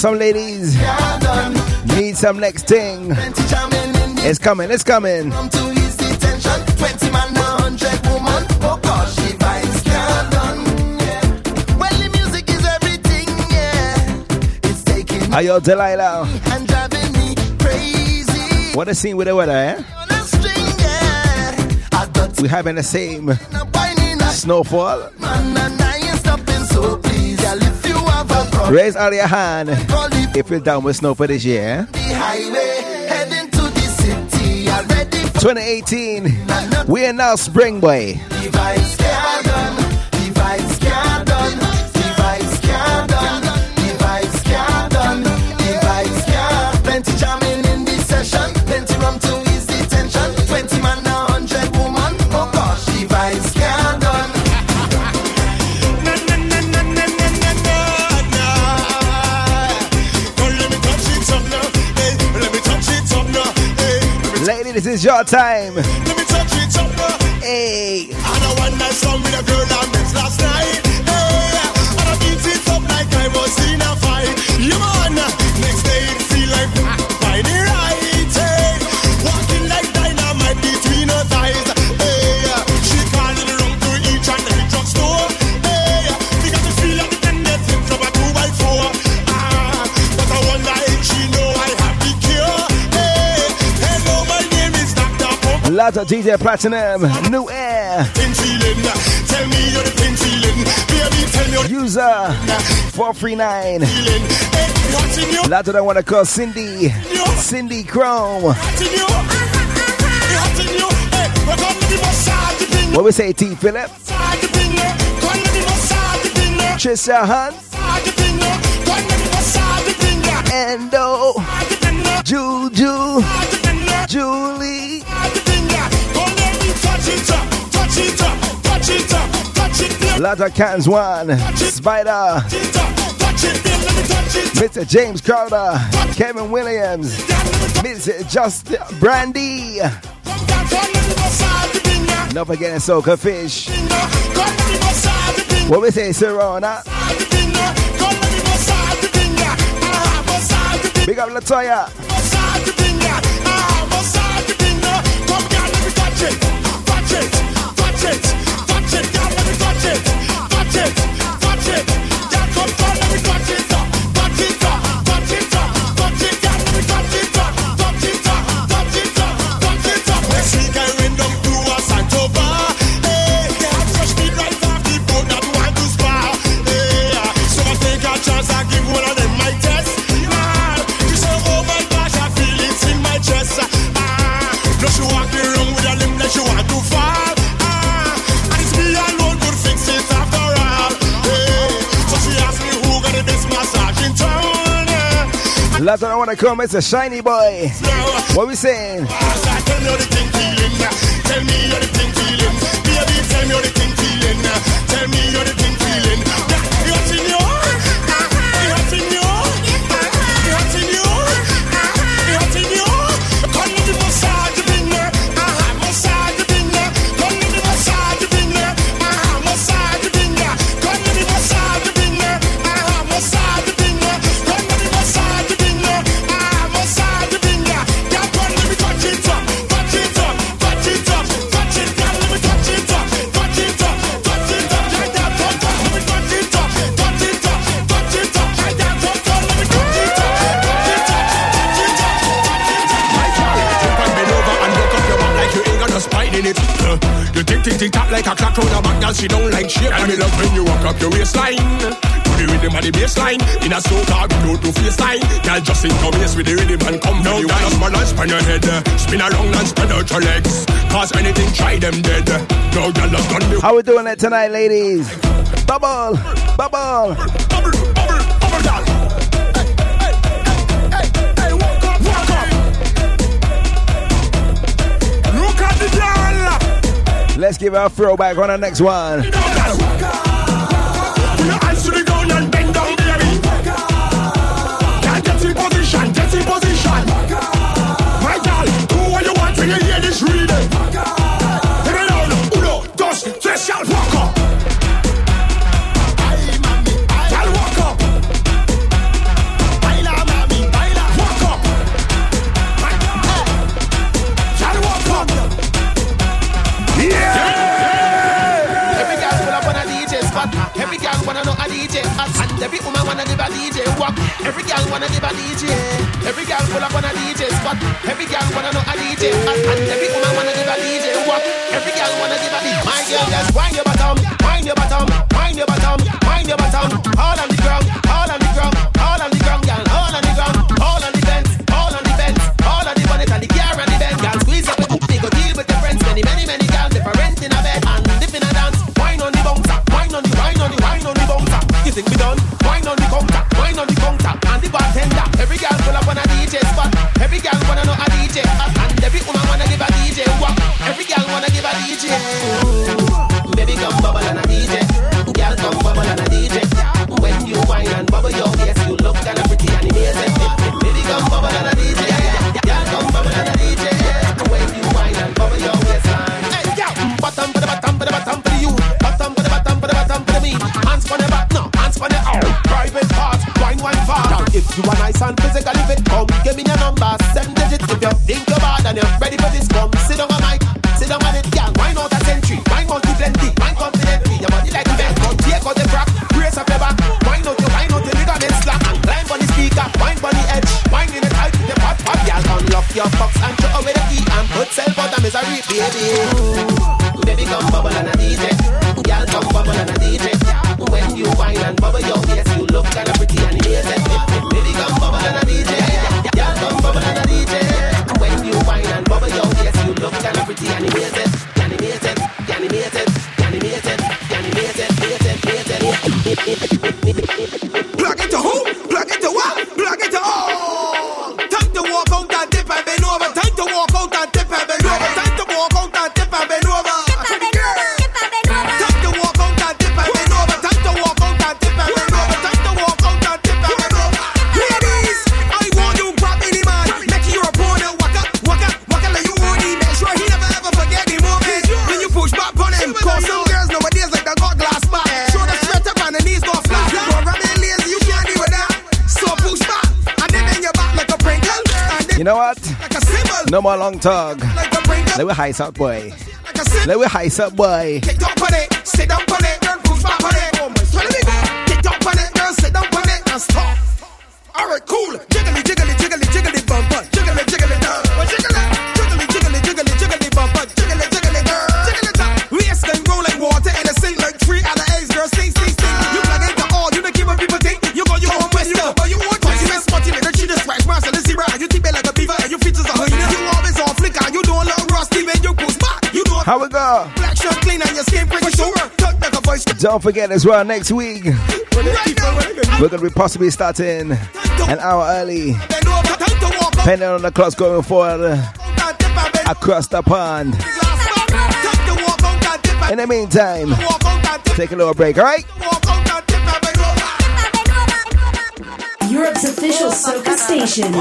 Some ladies need some next thing. It's coming, it's coming. Come to his detention. 20 man, a 100 woman. Gosh, she vibes can't done. Yeah. Well, the music is everything, yeah. It's taking Are you Delilah? and driving me crazy. What a scene with the weather, eh? We having the same snowfall. Raise all your hand if you're down with snow for this year. eh? the highway heading to the city. I'm ready for 2018. We are now spring boy. Is your time. Let feeling. Baby, tell me you're the User 439. feeling. Hey, what's in you? Lots of them want to call Cindy. Cindy Chrome. What we say, T. Philip? Trisha Hunt. Endo. Juju. Julie. It up, touch it up, touch it up, touch it. Lots Cans One. Spider. Mr. James Crowder. Kevin Williams. Mr. Just Brandy. Not forgetting Soca Fish. What we say, Serona? Big up Latoya. I Yeah. Lots I want to come. It's a shiny boy. What we saying? Tell me how the thing feeling. Baby, tell me how the thing feeling. Tell me how the thing feeling. Got no spine in it. Uh, you tick tick tick tap like a clock round her back, girl. She don't like shit. And me love when you walk up your waistline. To the rhythm of the baseline. In a soca, we don't do FaceTime. Girl, just in come with the rhythm and come now. Girl, just man and span your head. uh, Spin around and spread out your legs. Cause anything, try them dead. No, girl, just done me. How we doing it tonight, ladies? Bubble, bubble. Let's give a throwback on the next one. give a DJ. Every girl pull up on a DJ spot. Every girl wanna know a DJ hot, and every woman wanna give a DJ what. Every girl wanna give a DJ. My girl, just wind your bottom, wind your bottom, wind your bottom, wind your bottom. All Tug. Let we high up boy. Let we high up boy. Black shirt clean and your skin pretty For sure. Don't forget as well, next week we're going to be possibly starting an hour early, depending on the clocks going forward across the pond. In the meantime, take a little break, alright? Europe's official soccer station.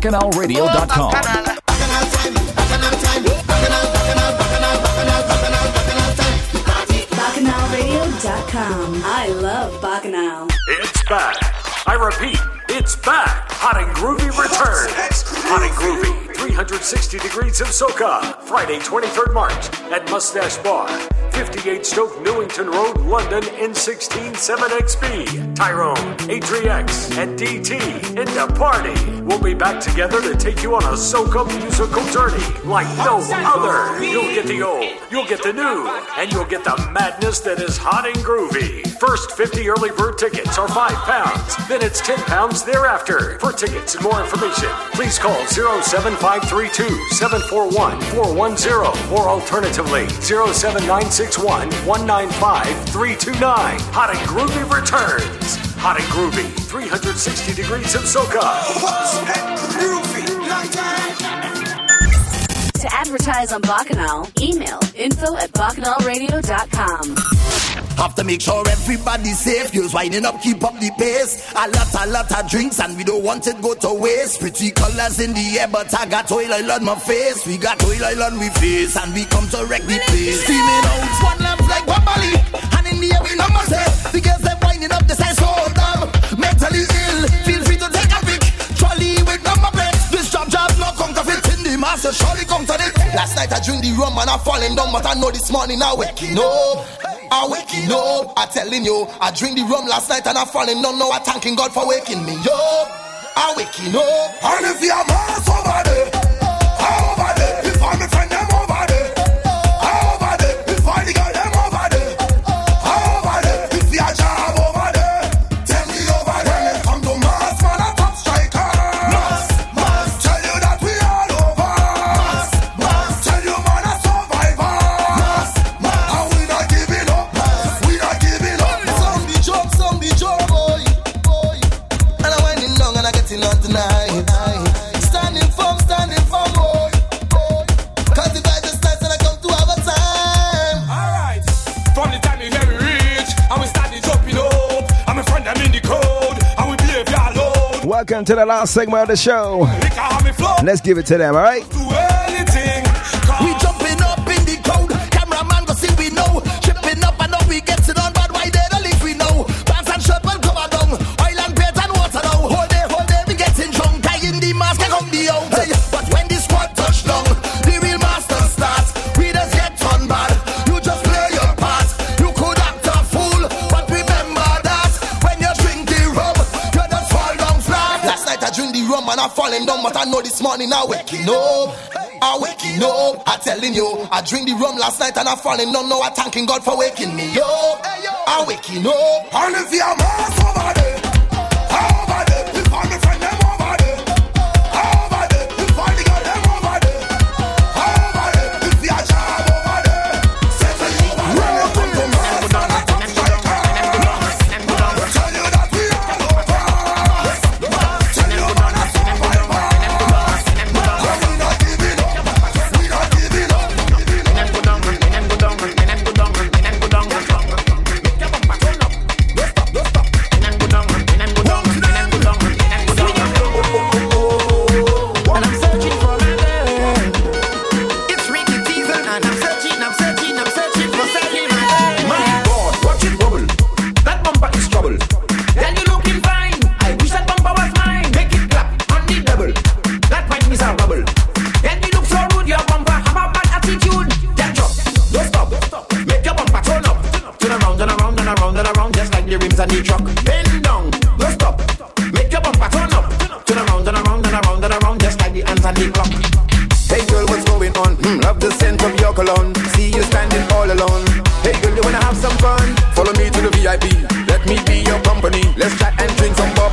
bacchanalradio.com. I love Bacchanal. It's back. I repeat, it's back. Hot and Groovy returns. Hot and Groovy, 360 degrees of Soca, Friday, 23rd March at Mustache Bar, 58 Stoke Newington Road, London, N167XB. Tyrone, Adriex, and DT in the party. We'll be back together to take you on a soca musical journey like no other. You'll get the old get the new, and you'll get the madness that is hot and groovy. First 50 early bird tickets are £5, pounds, then it's £10 pounds thereafter. For tickets and more information, please call 07532 741 410 or alternatively 07961 195 329. Hot and Groovy returns. Hot and Groovy, 360 degrees of soca. Hot and Groovy, to advertise on Bacchanal, email info at bacchanalradio.com. Have to make sure everybody's safe. Use winding up, keep up the pace. A lot, a lot of drinks, and we don't want it go to waste. Pretty colors in the air, but I got oil oil on my face. We got oil oil on we face, and we come to wreck the place. Steaming out, one lamp like Wabali, and in the air we number say. The girls they winding up the size master surely come to this. Last night I drink the rum and I falling down, but I know this morning I waking up. I waking up. I telling you, I drink the rum last night and I falling down. Now I thanking God for waking me up. I waking up. And if you're over there, over there, if I'm a friend. welcome to the last segment of the show. Let's give it to them, all right? morning done, but I know this morning I waking up. I waking up. I telling you, I drink the rum last night and I falling. down. no, I thanking God for waking me up. I waking up. And if you're more somebody.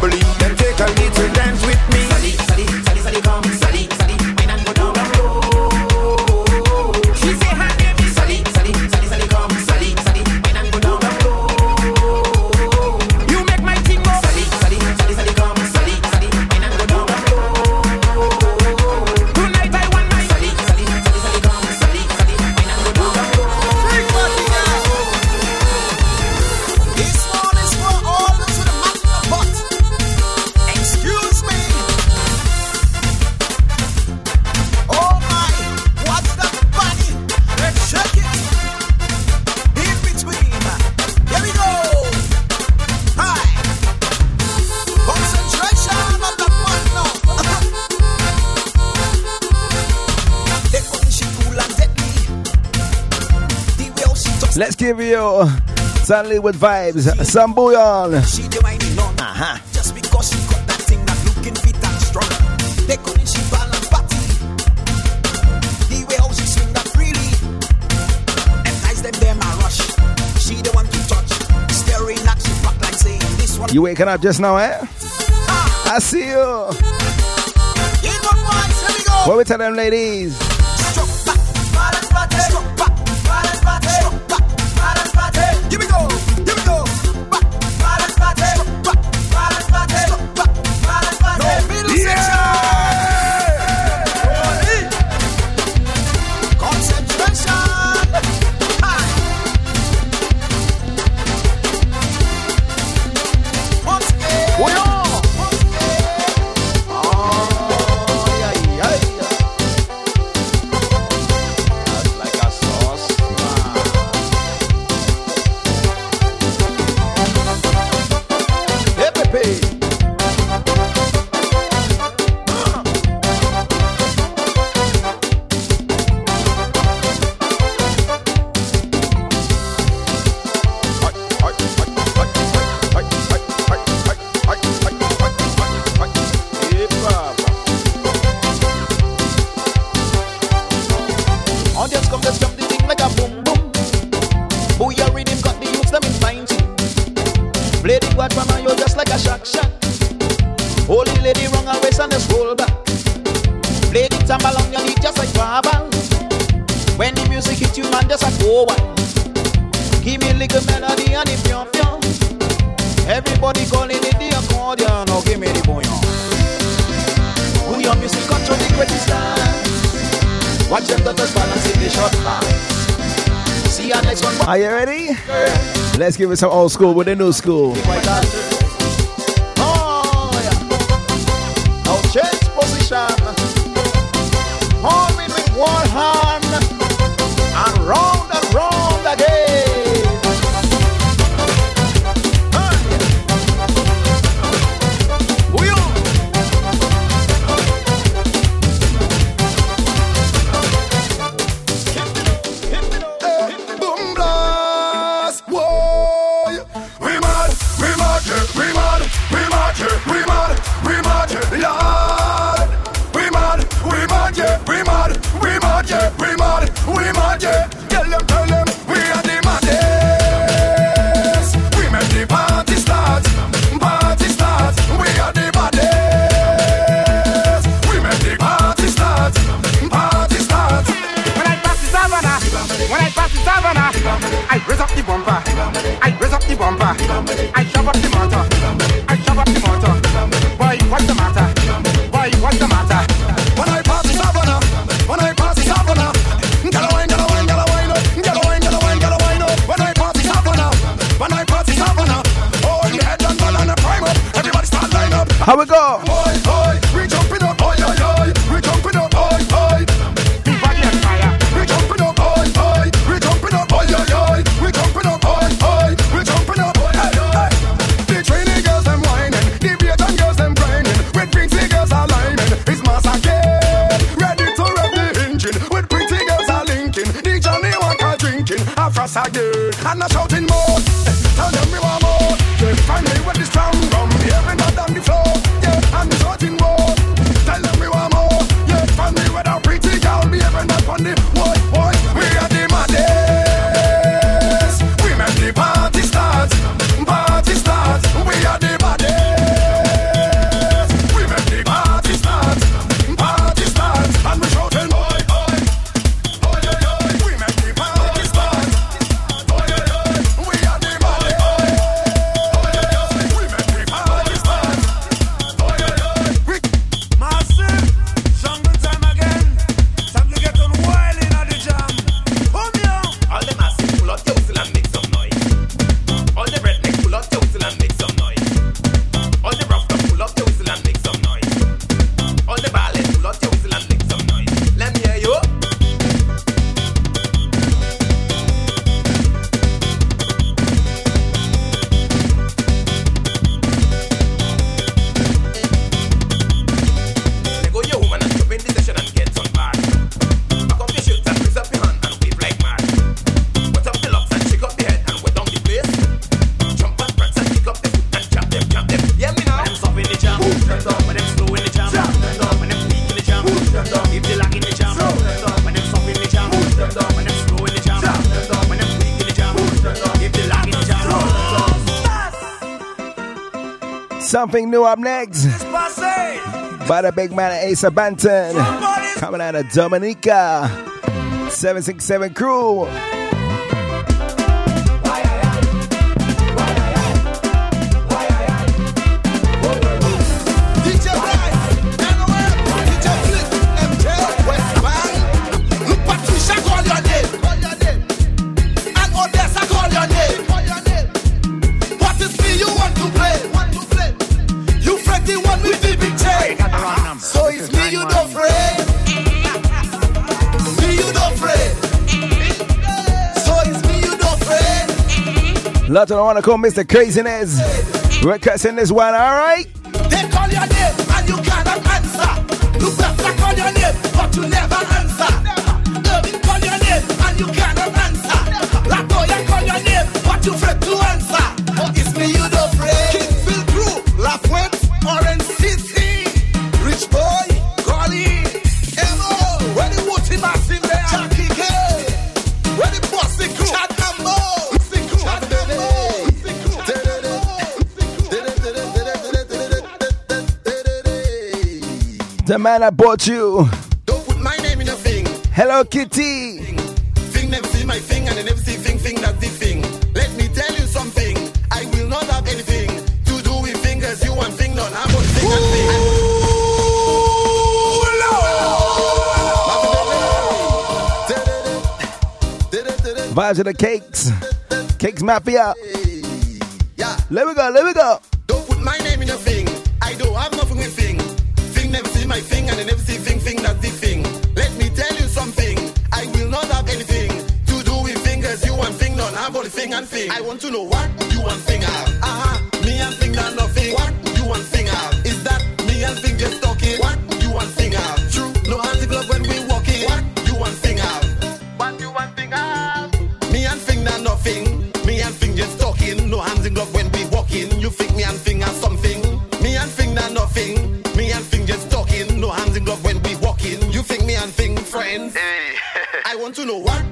bubbly Sally with vibes. Sambuyon. She the whiny nun. Uh-huh. Just because she got that thing that looking fit and strong. They couldn't she balance party. The way how she swing that freely. Them them a rush. She the one to touch. Staring at she like saying this one. You waking up just now, eh? Ah. I see you. you know what we tell them, ladies? give it some old school with the new school. What's the matter? Why, what's the matter? something new up next. By the big man Asa Bantan. Coming out of Dominica. 767 Crew. Lot of wanna call Mr. Craziness. We're cussing this one, alright? They call your name and you cannot answer. Look up, I call your name, but you never answer. Irving call your name and you cannot The man I bought you. Don't put my name in a thing. Hello, Kitty. Thing never see my thing and I never see thing, thing that's the thing. Let me tell you something. I will not have anything to do with fingers. You want thing, none. I'm gonna thing and thing. Vibes of the cakes. Cakes Mafia. Let me go, let me go. Only thing. I want to know what you want thing have. Uh-huh. Me and thing not nothing. What you want thing have. Is that me and thing just talking? What you want thing have. True. No hands in glove when we walking. What you want thing have. What you want thing have. Me and thing not nothing. Me and thing just talking. No hands in glove when we walking. You think me and thing are something. Me and thing not nothing. Me and thing just talking. No hands in glove when we walking. You think me and thing friends. Hey. I want to know what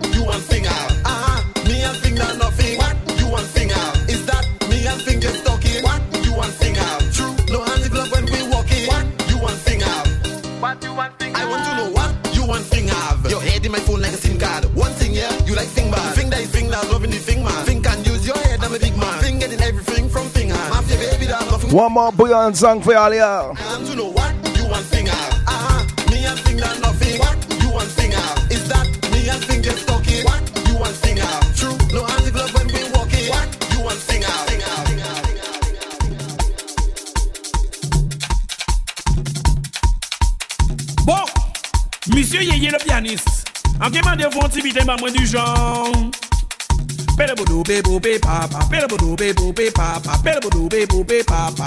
One more bouyon song for y'all, yeah. I want to know what you want thing have. Uh-huh. Me and thing that nothing. What you want thing have. Is that me and thing just talking? What you want thing have. True. No hands in glove when we walking. What you want thing have. Thing have. Thing have. Bon, monsieur Yeye le pianiste, en quémant de font timide ma moins du genre. Papa. Papa. Papa.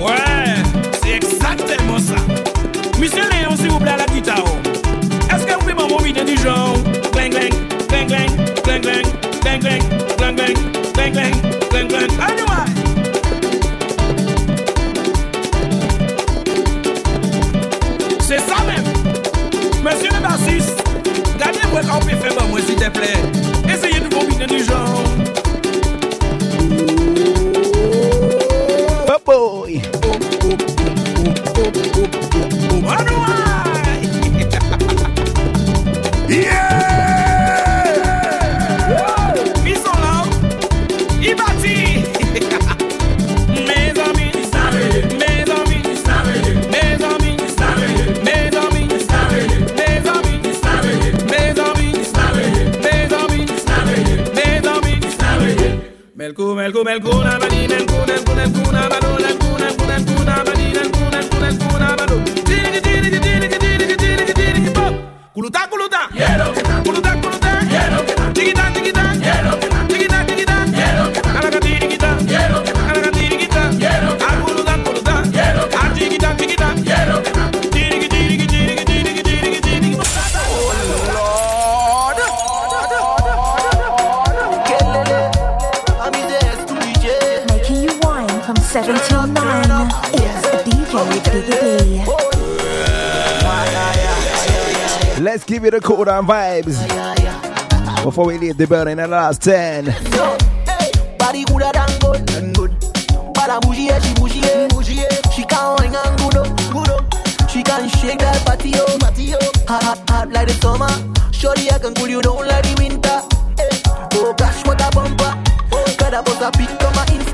Ouais, c'est exactement ça. Monsieur Léon, s'il vous plaît, la guitare. Est-ce que vous pouvez m'envoyer une du genre? Cling, cling, cling, cling, cling, cling, cling, cling, cling, cling, cling, cling, cling, cling, el cu, el cu, el cu, el cu, el cu, el cu, el cu, give you the cool down vibes. Before we leave the building at the last 10. Body than good. But I'm bougie, she bougie, bougie. She can wine and good up, good up. She can shake that up, body up. Hot, hot, hot like the summer. Shorty, I can cool you down like the winter. Eh. Oh gosh, what a bumper. Oh, I bust a pic on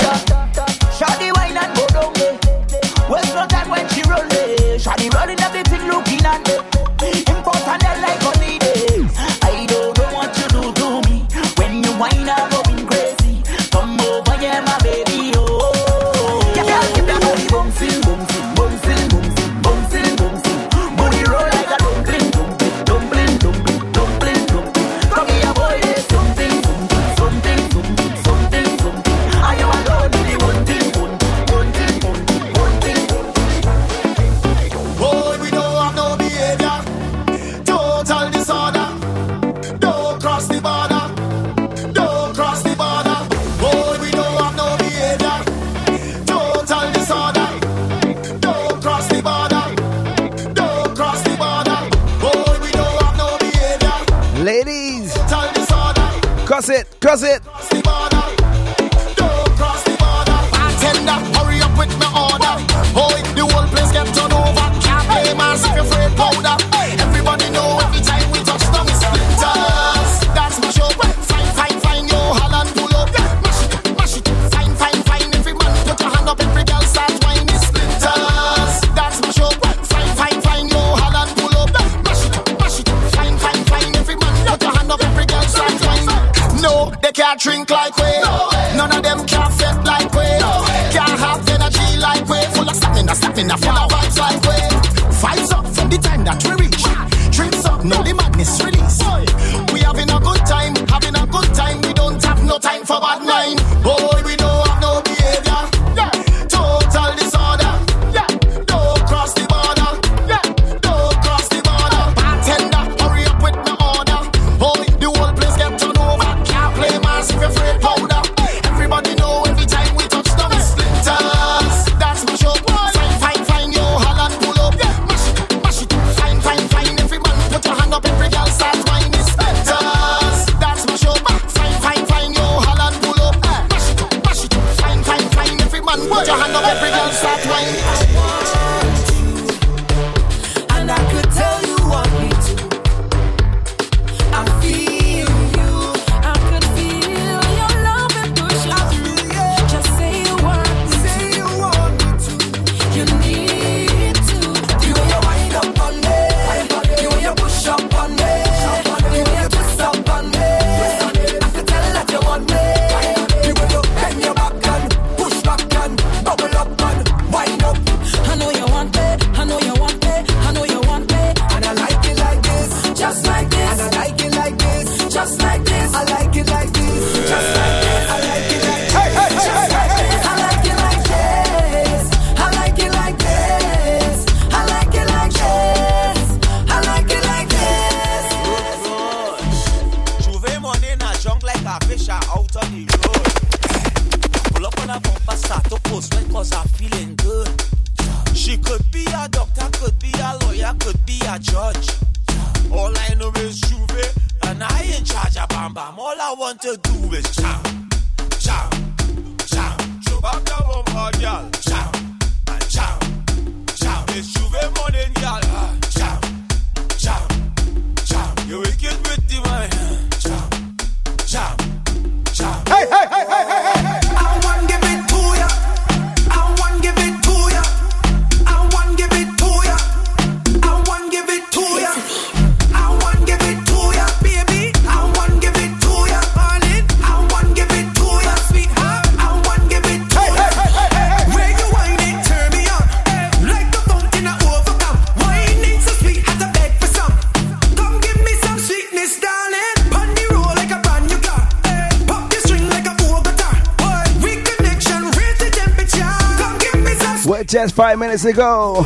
five minutes ago?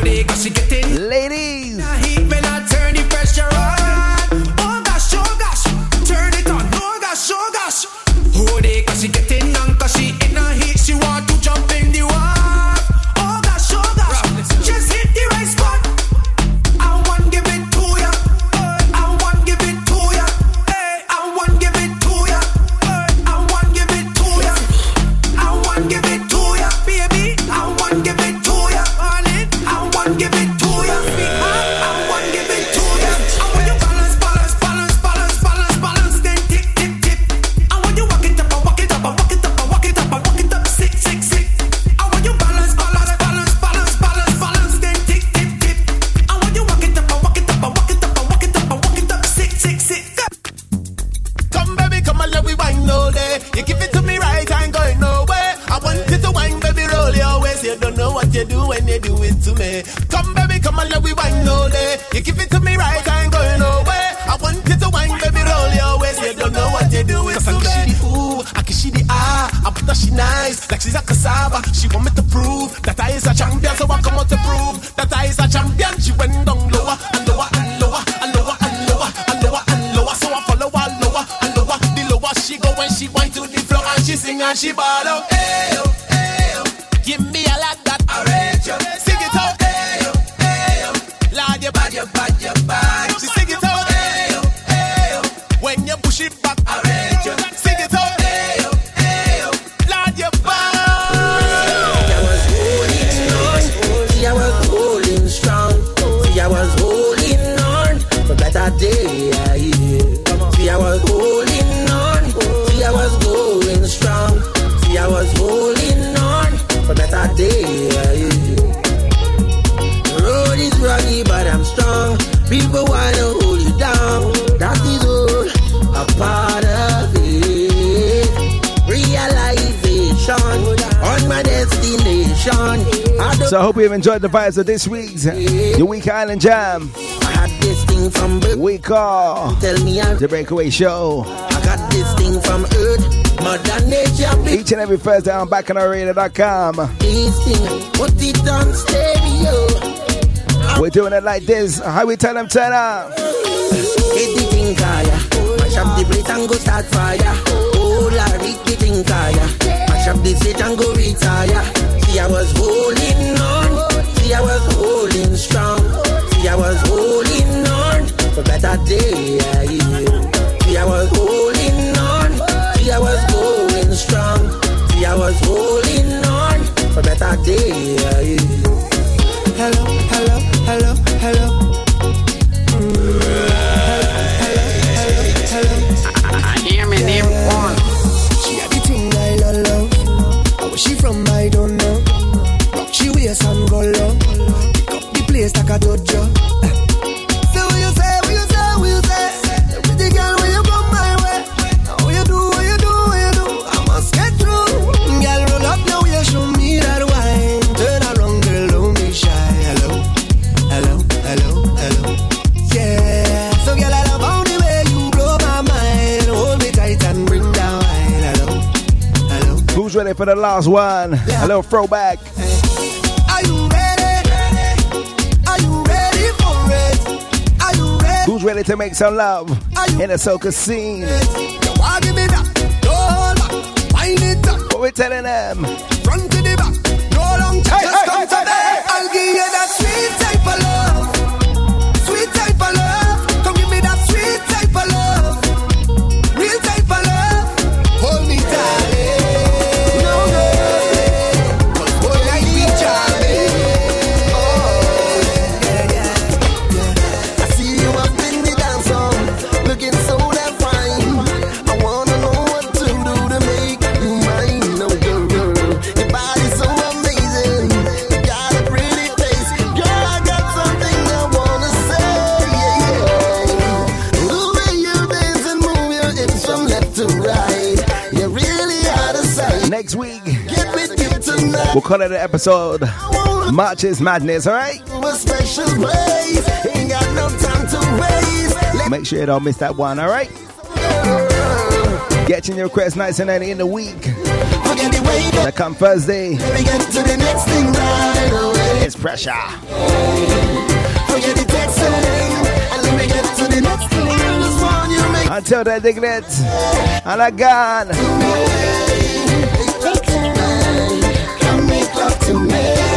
enjoyed the vibes of this week's The Week Island Jam. We call the Breakaway Show. I got this thing from Earth, Mother Nature. Each and every Thursday on bacchanalradio.com. Put it on stereo. We're doing it like this. How we tell them, turn up. Editing Kaya. Mash up the plate and go start fire. Oh, Larry, getting Kaya. Mash up the set and go retire. See, I was holding on. See, I was holding strong. See, I was holding on for better days. See, I was holding on. See, I was going strong. See, I was holding on. last one. Yeah. A little throwback. Who's ready to make some love in a soca scene? What we telling them? Front to the back, no long hey, hey. We'll call it an episode. March is madness, alright? Make sure you don't miss that one, alright? Getting your requests nice and early in the week. That come Thursday. It's pressure. Until that, Diglett. And I gone. to make